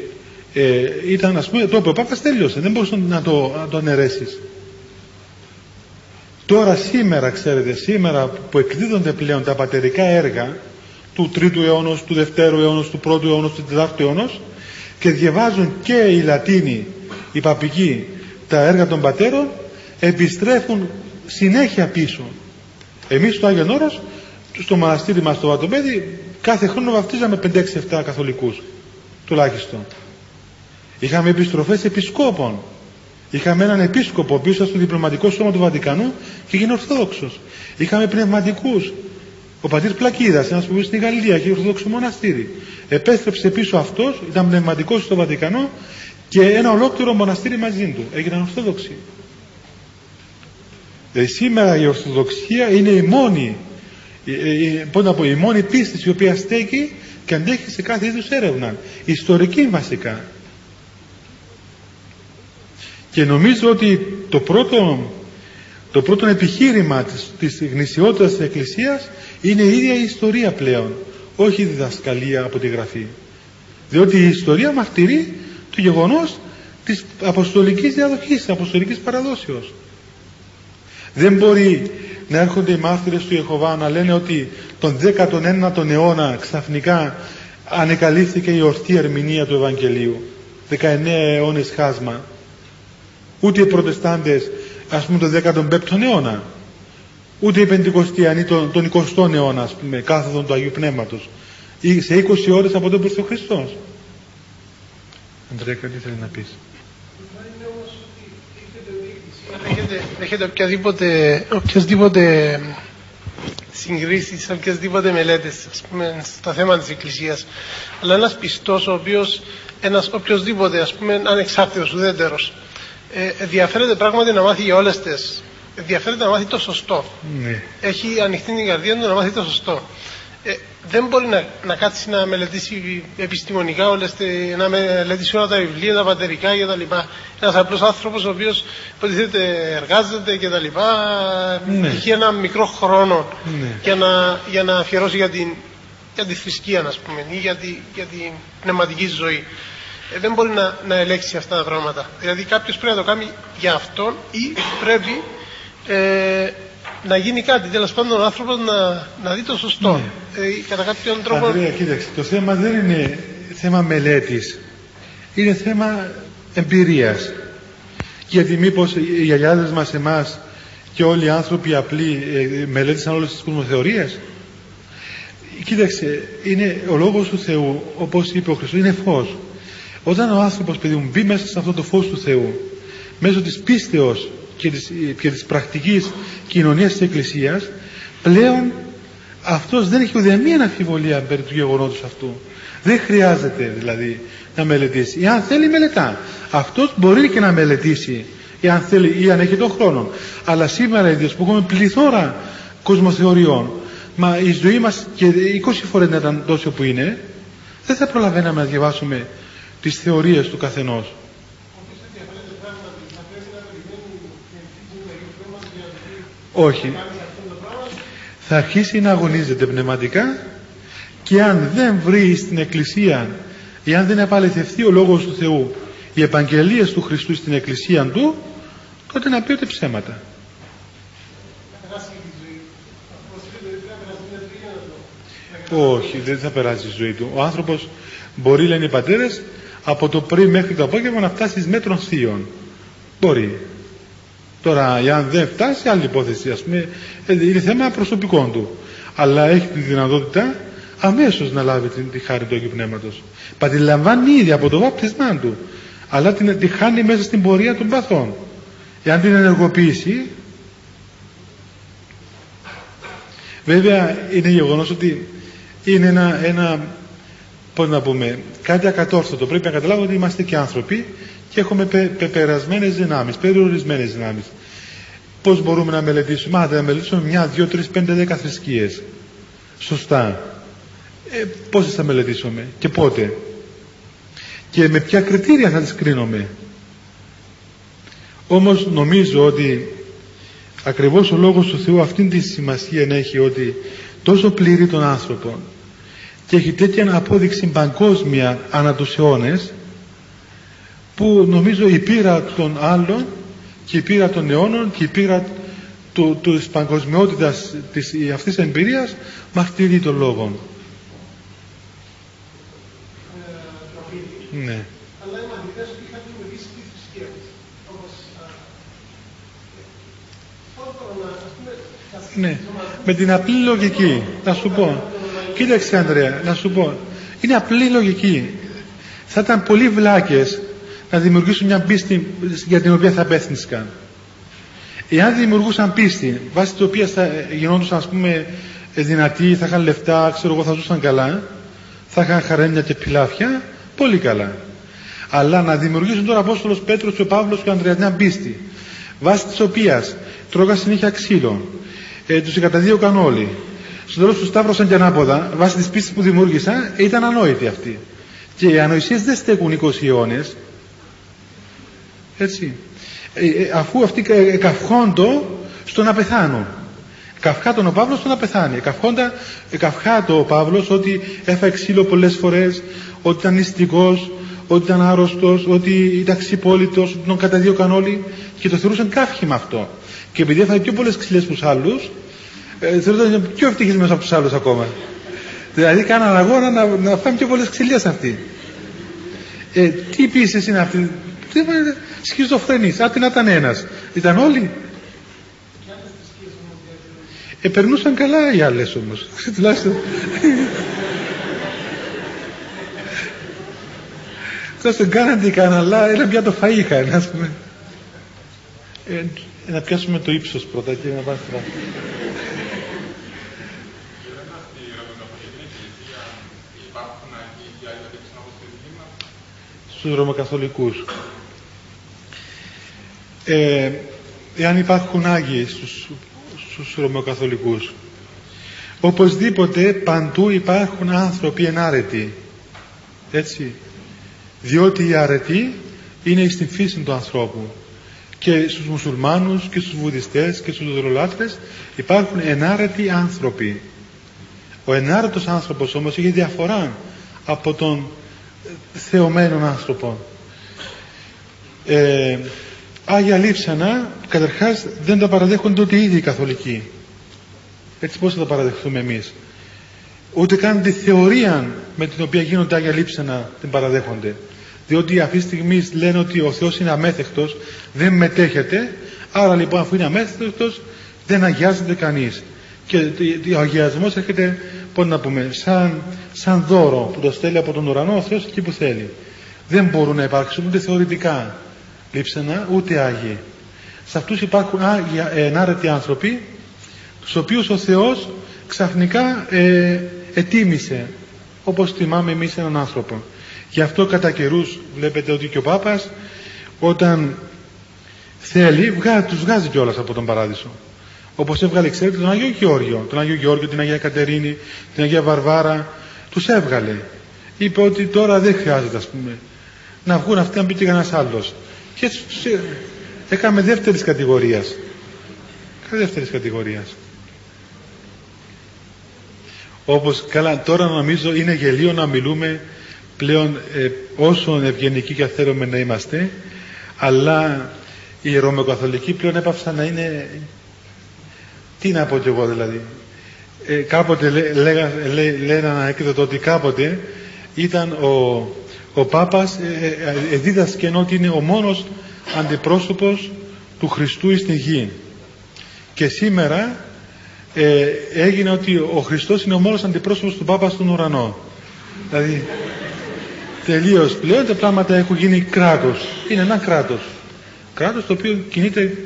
ε, ήταν ας πούμε το ο Πάπας τέλειωσε. Δεν μπορούσε να το, να το αναιρέσεις τώρα σήμερα ξέρετε σήμερα που εκδίδονται πλέον τα πατερικά έργα του τρίτου αιώνος, του δευτέρου αιώνος, του πρώτου αιώνος, του τετάρτου αιώνος και διαβάζουν και οι Λατίνοι, οι παπικοί τα έργα των πατέρων επιστρέφουν συνέχεια πίσω. Εμείς στο Άγιον Όρος στο μοναστήρι μας στο Βατοπέδι κάθε χρόνο βαφτίζαμε 5-6-7 καθολικούς τουλάχιστον. Είχαμε επιστροφές επισκόπων είχαμε έναν επίσκοπο πίσω στο διπλωματικό σώμα του Βατικανού και έγινε Ορθόδοξος είχαμε πνευματικούς ο πατήρ Πλακίδας, ένας που στην Γαλλία και Ορθόδοξο μοναστήρι. Επέστρεψε πίσω αυτός, ήταν πνευματικός στο Βατικανό και ένα ολόκληρο μοναστήρι μαζί του. Έγιναν Ορθόδοξοι. Δηλαδή σήμερα η Ορθοδοξία είναι η μόνη, πώς να πω, η μόνη πίστη η οποία στέκει και αντέχει σε κάθε είδους έρευνα. Ιστορική βασικά. Και νομίζω ότι το πρώτο, το πρώτο επιχείρημα της, της γνησιότητας της Εκκλησίας είναι η ίδια η ιστορία πλέον. Όχι η διδασκαλία από τη Γραφή. Διότι η ιστορία μαρτυρεί το γεγονός της αποστολικής διαδοχής, της αποστολικής παραδόσεως. Δεν μπορεί να έρχονται οι μάρτυρες του Ιεχωβά να λένε ότι τον 19ο αιώνα ξαφνικά ανεκαλύφθηκε η ορθή ερμηνεία του Ευαγγελίου. 19 αιώνες χάσμα. Ούτε οι προτεστάντες ας πούμε τον 15ο αιώνα. Ούτε οι Πεντηκοστιανοί τον, τον 20ο αιώνα ας πούμε κάθοδον του Αγίου Πνεύματος. Σε 20 ώρες από τον που ο Χριστός. Αντρέα, τι θέλει να πεις. Έχετε, έχετε οποιαδήποτε, οποιασδήποτε συγκρίσεις, οποιασδήποτε μελέτες ας πούμε, στα θέματα της Εκκλησίας. Αλλά ένας πιστός ο οποίος, ένας οποιοδήποτε ας πούμε ανεξάρτητος, ουδέτερος, ε, ενδιαφέρεται πράγματι να μάθει για όλες τις ενδιαφέρεται να μάθει το σωστό. Ναι. Έχει ανοιχτή την καρδία του να μάθει το σωστό. Ε, δεν μπορεί να, να κάτσει να μελετήσει επιστημονικά όλες, να μελετήσει όλα τα βιβλία, τα πατερικά κτλ. Ένας απλός άνθρωπος ο οποίος υποτίθεται εργάζεται κτλ. Ναι. Έχει ένα μικρό χρόνο ναι. για, να, για να αφιερώσει για την, για τη θρησκεία, ας πούμε, ή για, τη, για την πνευματική ζωή. Ε, δεν μπορεί να, να ελέγξει αυτά τα πράγματα. Δηλαδή κάποιος πρέπει να το κάνει για αυτόν ή πρέπει ε, να γίνει κάτι. Τέλος πάντων, ο άνθρωπος να, να δει το σωστό. Ναι. Ε, κατά κάποιον τρόπο. Ανδρέα, κοίταξε, το θέμα δεν είναι θέμα μελέτης. Είναι θέμα εμπειρίας. Γιατί μήπως οι γιαγιάδε μας, εμάς και όλοι οι άνθρωποι απλοί ε, μελέτησαν όλες τις κοσμοθεωρίες; Κοίταξε, είναι ο λόγος του Θεού, όπως είπε ο Χριστός, είναι φως. Όταν ο άνθρωπος, παιδί μου, μπει μέσα σε αυτό το φως του Θεού, μέσω της πίστεως και της, και της πρακτικής κοινωνίας της Εκκλησίας πλέον αυτός δεν έχει ουδέμια αμφιβολία περί του γεγονότος αυτού. Δεν χρειάζεται δηλαδή να μελετήσει. Εάν θέλει μελετά. Αυτός μπορεί και να μελετήσει εάν θέλει ή αν έχει τον χρόνο. Αλλά σήμερα ίδιος που έχουμε πληθώρα κοσμοθεωριών μα η ζωή μας και 20 φορές να ήταν τόσο που είναι δεν θα προλαβαίναμε να διαβάσουμε τις θεωρίες του καθενός Όχι. Θα αρχίσει να αγωνίζεται πνευματικά και αν δεν βρει στην Εκκλησία ή αν δεν επαληθευτεί ο Λόγος του Θεού οι επαγγελίες του Χριστού στην Εκκλησία του τότε να πει ότι ψέματα. Όχι, δεν θα περάσει η ζωή του. Ο άνθρωπος μπορεί, λένε οι πατέρες, από το πρωί μέχρι το απόγευμα να φτάσεις εις μέτρων θείων. Μπορεί. Τώρα, αν δεν φτάσει, άλλη υπόθεση, ας πούμε, ε, είναι θέμα προσωπικών του. Αλλά έχει τη δυνατότητα αμέσως να λάβει τη, τη χάρη του Αγίου Πνεύματος. Πατηλαμβάνει ήδη από το βάπτισμά του, αλλά την, τη χάνει μέσα στην πορεία των παθών. Εάν την ενεργοποιήσει, βέβαια είναι γεγονός ότι είναι ένα, ένα πώς να πούμε, κάτι ακατόρθωτο. Πρέπει να καταλάβουμε ότι είμαστε και άνθρωποι και έχουμε πε, πεπερασμένες δυνάμεις, περιορισμένες δυνάμεις. Πώς μπορούμε να μελετήσουμε, άντε να μελετήσουμε μια, δύο, τρεις, πέντε, δέκα θρησκείες. Σωστά. Ε, πόσες θα μελετήσουμε και πότε. Και με ποια κριτήρια θα τις κρίνουμε. Όμως νομίζω ότι ακριβώς ο Λόγος του Θεού αυτήν τη σημασία έχει ότι τόσο πληρεί τον άνθρωπο και έχει τέτοια απόδειξη παγκόσμια ανά τους αιώνες που νομίζω η πείρα των άλλων και η πείρα των αιώνων και η πείρα του, του, της παγκοσμιότητας της, αυτής της εμπειρίας μαρτυρεί τον λόγο. Ε, ναι. Ναι, με την απλή λογική, να σου πω. Κοίταξε Ανδρέα, να σου πω. Είναι απλή λογική. Θα ήταν πολύ βλάκες να δημιουργήσουν μια πίστη για την οποία θα πέθνησκαν. Εάν δημιουργούσαν πίστη βάσει τη οποία θα γινόντουσαν ας πούμε δυνατοί, θα είχαν λεφτά, ξέρω εγώ θα ζούσαν καλά, θα είχαν χαρέμια και πιλάφια, πολύ καλά. Αλλά να δημιουργήσουν τώρα Απόστολος Πέτρος και ο Παύλος και ο Ανδρέας μια πίστη βάσει της οποίας τρώγα συνέχεια ξύλο, ε, τους εγκαταδίωκαν όλοι. Στο τέλος του σταύρωσαν και ανάποδα, βάσει της πίστης που δημιούργησαν, ήταν ανόητοι αυτοί. Και οι ανοησίες δεν στέκουν 20 αιώνες, έτσι. Ε, ε, αφού αυτοί καυχόντο στο να πεθάνουν. Καυχάτον ο Παύλος στο να πεθάνει. Καυχόντα, καυχάτο ο Παύλος ότι έφαγε ξύλο πολλές φορές, ότι ήταν νηστικός, ότι ήταν άρρωστος, ότι ήταν ξυπόλυτος, ότι τον καταδίωκαν όλοι και το θεωρούσαν καύχημα αυτό. Και επειδή έφαγε πιο πολλές ξυλές από τους άλλους, ε, θεωρούνταν πιο ευτυχισμένος από τους άλλους ακόμα. Δηλαδή κάναν αγώνα να, να φάνε πιο πολλές ξυλιές αυτοί. Ε, τι πίσες είναι αυτή, σχιζοφρενής, άτι να ήταν ένας. Ήταν όλοι. Ε, περνούσαν καλά οι άλλες όμως. Τουλάχιστον. Εκτός δεν κάναν τι κάναν, αλλά ένα πιάτο φαΐ είχαν, ας πούμε. Ε, να πιάσουμε το ύψος πρώτα και να πάμε στράτο. Στους Ρωμακαθολικούς. Ε, εάν υπάρχουν Άγιοι στους, στους Ρωμακαθολικούς. Οπωσδήποτε παντού υπάρχουν άνθρωποι ενάρετοι. Έτσι. Διότι η αρετή είναι στην φύση του ανθρώπου. Και στους μουσουλμάνους και στους βουδιστές και στους δωρολάτρες υπάρχουν ενάρετοι άνθρωποι. Ο ενάρετος άνθρωπος όμως έχει διαφορά από τον θεωμένων άνθρωπων. Ε, Άγια Λείψανα καταρχάς δεν τα παραδέχονται ούτε ήδη οι καθολικοί. Έτσι πώς θα τα παραδεχθούμε εμείς. Ούτε καν τη θεωρία με την οποία γίνονται Άγια Λείψανα την παραδέχονται. Διότι αυτή τη στιγμή λένε ότι ο Θεός είναι αμέθεκτος, δεν μετέχεται, άρα λοιπόν αφού είναι αμέθεκτος δεν αγιάζεται κανείς. Και ο αγιασμός έρχεται, πώς να πούμε, σαν σαν δώρο που το στέλνει από τον ουρανό ο Θεός εκεί που θέλει. Δεν μπορούν να υπάρξουν ούτε θεωρητικά λείψανα ούτε Άγιοι. Σε αυτούς υπάρχουν Άγια, ε, ενάρετοι άνθρωποι τους οποίους ο Θεός ξαφνικά ε, ετίμησε όπως τιμάμε εμείς έναν άνθρωπο. Γι' αυτό κατά καιρούς βλέπετε ότι και ο Πάπας όταν θέλει βγάζει, τους βγάζει κιόλας από τον παράδεισο. Όπως έβγαλε ξέρετε τον Άγιο Γεώργιο, τον Άγιο Γεώργιο, την Αγία Κατερίνη, την Αγία Βαρβάρα, τους έβγαλε. Είπε ότι τώρα δεν χρειάζεται ας πούμε να βγουν αυτοί να μπει και κανένας άλλος. Και έτσι τους έκαμε δεύτερης κατηγορίας. Έκαμε δεύτερης κατηγορίας. Όπως καλά τώρα νομίζω είναι γελίο να μιλούμε πλέον ε, όσο ευγενικοί και θέλουμε να είμαστε αλλά οι Ρωμαιοκαθολικοί πλέον έπαυσαν να είναι τι να πω κι εγώ δηλαδή. Ε, κάποτε λέγα, λέ, λένε ένα έκδοτο ότι κάποτε ήταν ο, ο Πάπας ε, ε, ε, δίδασκε ότι είναι ο μόνος αντιπρόσωπος του Χριστού στην γη. Και σήμερα ε, έγινε ότι ο Χριστός είναι ο μόνος αντιπρόσωπος του Πάπα στον ουρανό. Δηλαδή τελείως πλέον τα πράγματα έχουν γίνει κράτος. Είναι ένα κράτος. Κράτος το οποίο κινείται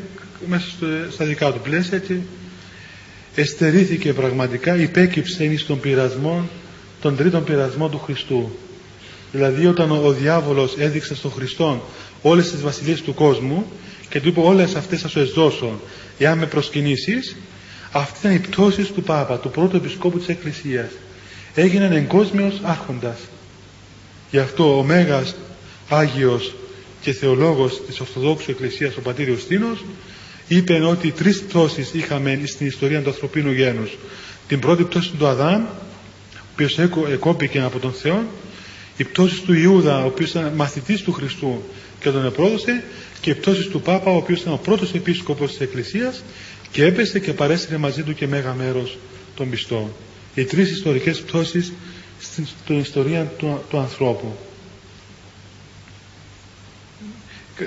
μέσα στο, στα δικά του πλαίσια έτσι εστερήθηκε πραγματικά, υπέκυψε εις τον πειρασμό, τον τρίτον πειρασμό του Χριστού. Δηλαδή όταν ο διάβολος έδειξε στον Χριστό όλες τις βασιλείες του κόσμου και του είπε όλες αυτές θα σου εσδώσω εάν με προσκυνήσεις, αυτή ήταν η πτώση του Πάπα, του πρώτου επισκόπου της Εκκλησίας. Έγιναν εγκόσμιος άρχοντας. Γι' αυτό ο Μέγας Άγιος και Θεολόγος της Ορθοδόξου Εκκλησίας, ο Πατήρ Ιωστίνος, είπε ότι τρεις πτώσεις είχαμε στην ιστορία του ανθρωπίνου γένους. Την πρώτη πτώση του Αδάμ, ο οποίος εκόπηκε από τον Θεό, η πτώση του Ιούδα, ο οποίος ήταν μαθητής του Χριστού και τον επρόδωσε, και η πτώση του Πάπα, ο οποίος ήταν ο πρώτος επίσκοπος της Εκκλησίας και έπεσε και παρέστηκε μαζί του και μέγα μέρος των πιστών. Οι τρεις ιστορικές πτώσεις στην ιστορία του, του ανθρώπου.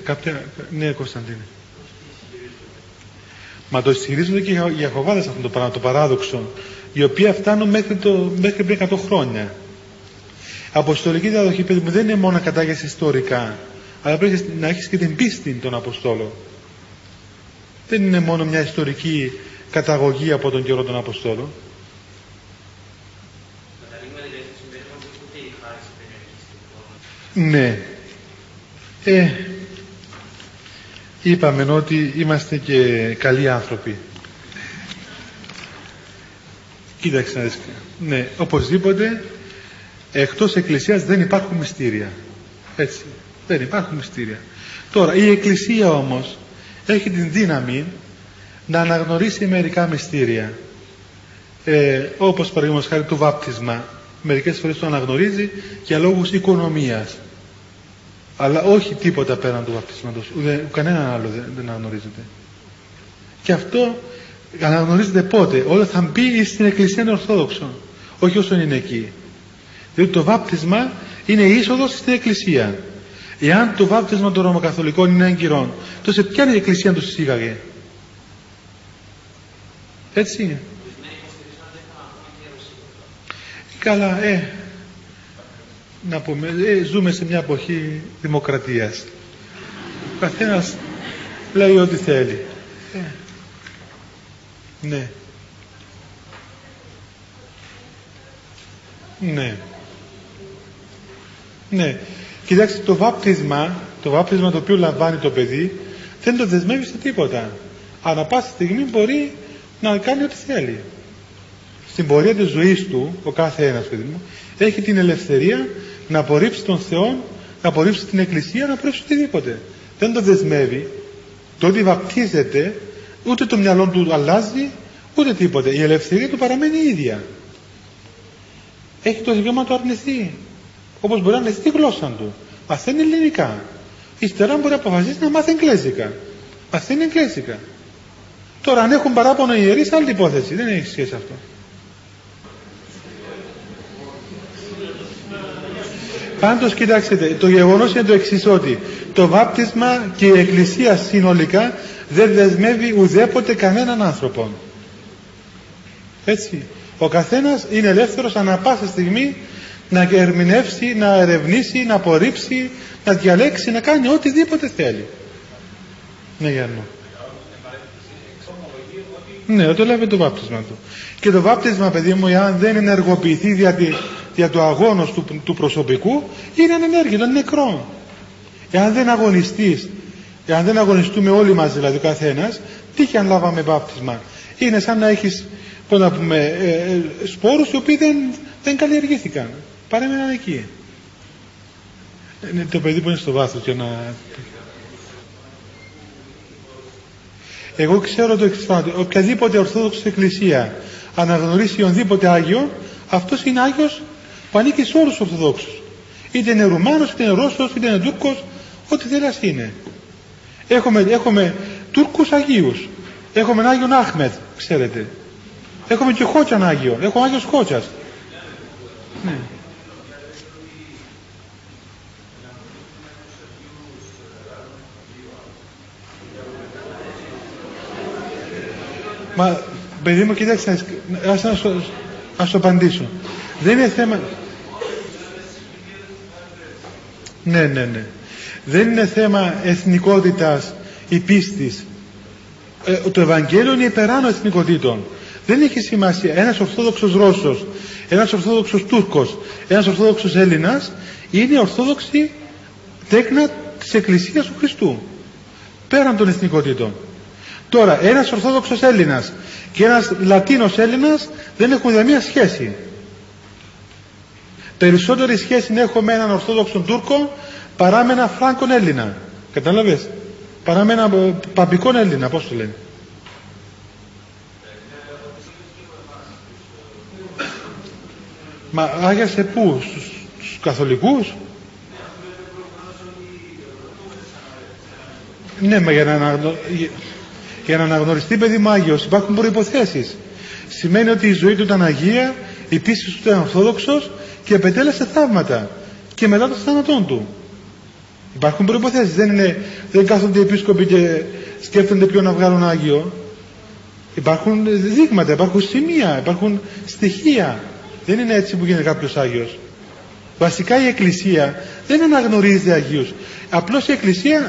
Κάποια... Ναι, Κωνσταντίνε. Μα το στηρίζονται και οι Ιαχωβάδες αυτό το πράγμα, το παράδοξο, οι οποίοι φτάνουν μέχρι, το, μέχρι πριν 100 χρόνια. Αποστολική διαδοχή, παιδί μου, δεν είναι μόνο κατάγεση ιστορικά, αλλά πρέπει να έχεις και την πίστη των Αποστόλων. Δεν είναι μόνο μια ιστορική καταγωγή από τον καιρό των Αποστόλων. Ναι. Ε, είπαμε ότι είμαστε και καλοί άνθρωποι. Κοίταξε να δεις. Ναι, οπωσδήποτε εκτός εκκλησίας δεν υπάρχουν μυστήρια. Έτσι. Δεν υπάρχουν μυστήρια. Τώρα η εκκλησία όμως έχει την δύναμη να αναγνωρίσει μερικά μυστήρια. Ε, όπως παραδείγματος χάρη το βάπτισμα. Μερικές φορές το αναγνωρίζει για λόγους οικονομίας αλλά όχι τίποτα πέραν του βαπτίσματος ούτε κανένα άλλο δεν, δεν αναγνωρίζεται. Και αυτό αναγνωρίζεται πότε; Όταν θα μπει στην εκκλησία των Ορθόδοξων. Όχι όσο είναι εκεί. Διότι το βάπτισμα είναι η είσοδος στην εκκλησία. Εάν το βάπτισμα των Ρωμακαθολικών είναι έγκυρον τότε ποια είναι η εκκλησία τους συζήγαγε έτσι είναι. Καλά ε να πούμε, ε, ζούμε σε μια εποχή δημοκρατίας. Ο καθένας λέει ό,τι θέλει. Ε, ναι. Ναι. Ναι. Κοιτάξτε, το βάπτισμα, το βάπτισμα το οποίο λαμβάνει το παιδί, δεν το δεσμεύει σε τίποτα. Ανά πάσα στιγμή μπορεί να κάνει ό,τι θέλει. Στην πορεία της ζωής του, ο κάθε ένας παιδί μου, έχει την ελευθερία να απορρίψει τον Θεό, να απορρίψει την Εκκλησία, να απορρίψει οτιδήποτε. Δεν το δεσμεύει. Το ότι βαπτίζεται, ούτε το μυαλό του αλλάζει, ούτε τίποτε. Η ελευθερία του παραμένει ίδια. Έχει το δικαίωμα να το αρνηθεί. Όπως μπορεί να αρνηθεί τη γλώσσα του. Μαθαίνει ελληνικά. Ύστερα μπορεί να αποφασίσει να μάθει εγγλέζικα. Μαθαίνει εγγλέζικα. Τώρα αν έχουν παράπονο οι ιερείς άλλη υπόθεση. Δεν έχει σχέση αυτό. Πάντως κοιτάξτε, το γεγονός είναι το εξής ότι το βάπτισμα και η Εκκλησία συνολικά δεν δεσμεύει ουδέποτε κανέναν άνθρωπο. Έτσι. Ο καθένας είναι ελεύθερος ανά πάσα στιγμή να ερμηνεύσει, να ερευνήσει, να απορρίψει, να διαλέξει, να κάνει οτιδήποτε θέλει. Ναι, Γιάννου. Ναι, ότι λάβει το βάπτισμα του. Και το βάπτισμα, παιδί μου, εάν δεν ενεργοποιηθεί δια, τη, δια το αγώνος του, του προσωπικού, είναι ανενέργητο, είναι νεκρό. Εάν δεν αγωνιστείς, εάν δεν αγωνιστούμε όλοι μας δηλαδή ο καθένας, τι και αν λάβαμε βάπτισμα. Είναι σαν να έχεις, πώς να πούμε, ε, ε, σπόρους οι οποίοι δεν, δεν καλλιεργήθηκαν. Παρέμεναν εκεί. Είναι το παιδί που είναι στο βάθος για να... Εγώ ξέρω το εξής οποιαδήποτε Ορθόδοξη Εκκλησία αναγνωρίσει ονδήποτε Άγιο, αυτός είναι Άγιος που ανήκει σε όλους τους Ορθοδόξους. Είτε είναι Ρουμάνος, είτε είναι Ρώσος, είτε είναι Τούρκος, ό,τι θέλεις ας είναι. Έχουμε, έχουμε Τούρκους Αγίους. Έχουμε Άγιον Άχμετ, ξέρετε. Έχουμε και Χότσαν Άγιο. Έχουμε Άγιος Χότσας. Ναι. Μα παιδί μου κοίταξε ας να σου, ας απαντήσω. Δεν είναι θέμα... Ναι, ναι, ναι. Δεν είναι θέμα εθνικότητας ή πίστης. Ε, το Ευαγγέλιο είναι υπεράνω εθνικότητων. Δεν έχει σημασία. Ένας Ορθόδοξος Ρώσος, ένας Ορθόδοξος Τούρκος, ένας Ορθόδοξος Έλληνας είναι Ορθόδοξοι τέκνα της Εκκλησίας του Χριστού. Πέραν των εθνικότητων. Τώρα, ένας Ορθόδοξος Έλληνας και ένας Λατίνος Έλληνας δεν έχουν καμία σχέση. Περισσότερη σχέση έχω με έναν Ορθόδοξο Τούρκο παρά με έναν Φράγκον Έλληνα. Κατάλαβες; Παρά με έναν Παπικών Έλληνα, πώς το λένε; Μα άγιασε πού, στους, στους καθολικούς; Ναι, μα για να, για να αναγνωριστεί παιδί μου Άγιος υπάρχουν προϋποθέσεις. Σημαίνει ότι η ζωή του ήταν Αγία, η πίστη του ήταν Ορθόδοξος και επετέλεσε θαύματα και μετά το θάνατό του. Υπάρχουν προϋποθέσεις. Δεν, είναι, δεν κάθονται οι επίσκοποι και σκέφτονται ποιο να βγάλουν Άγιο. Υπάρχουν δείγματα, υπάρχουν σημεία, υπάρχουν στοιχεία. Δεν είναι έτσι που γίνεται κάποιος Άγιος. Βασικά η Εκκλησία δεν αναγνωρίζει Αγίους. Απλώς η Εκκλησία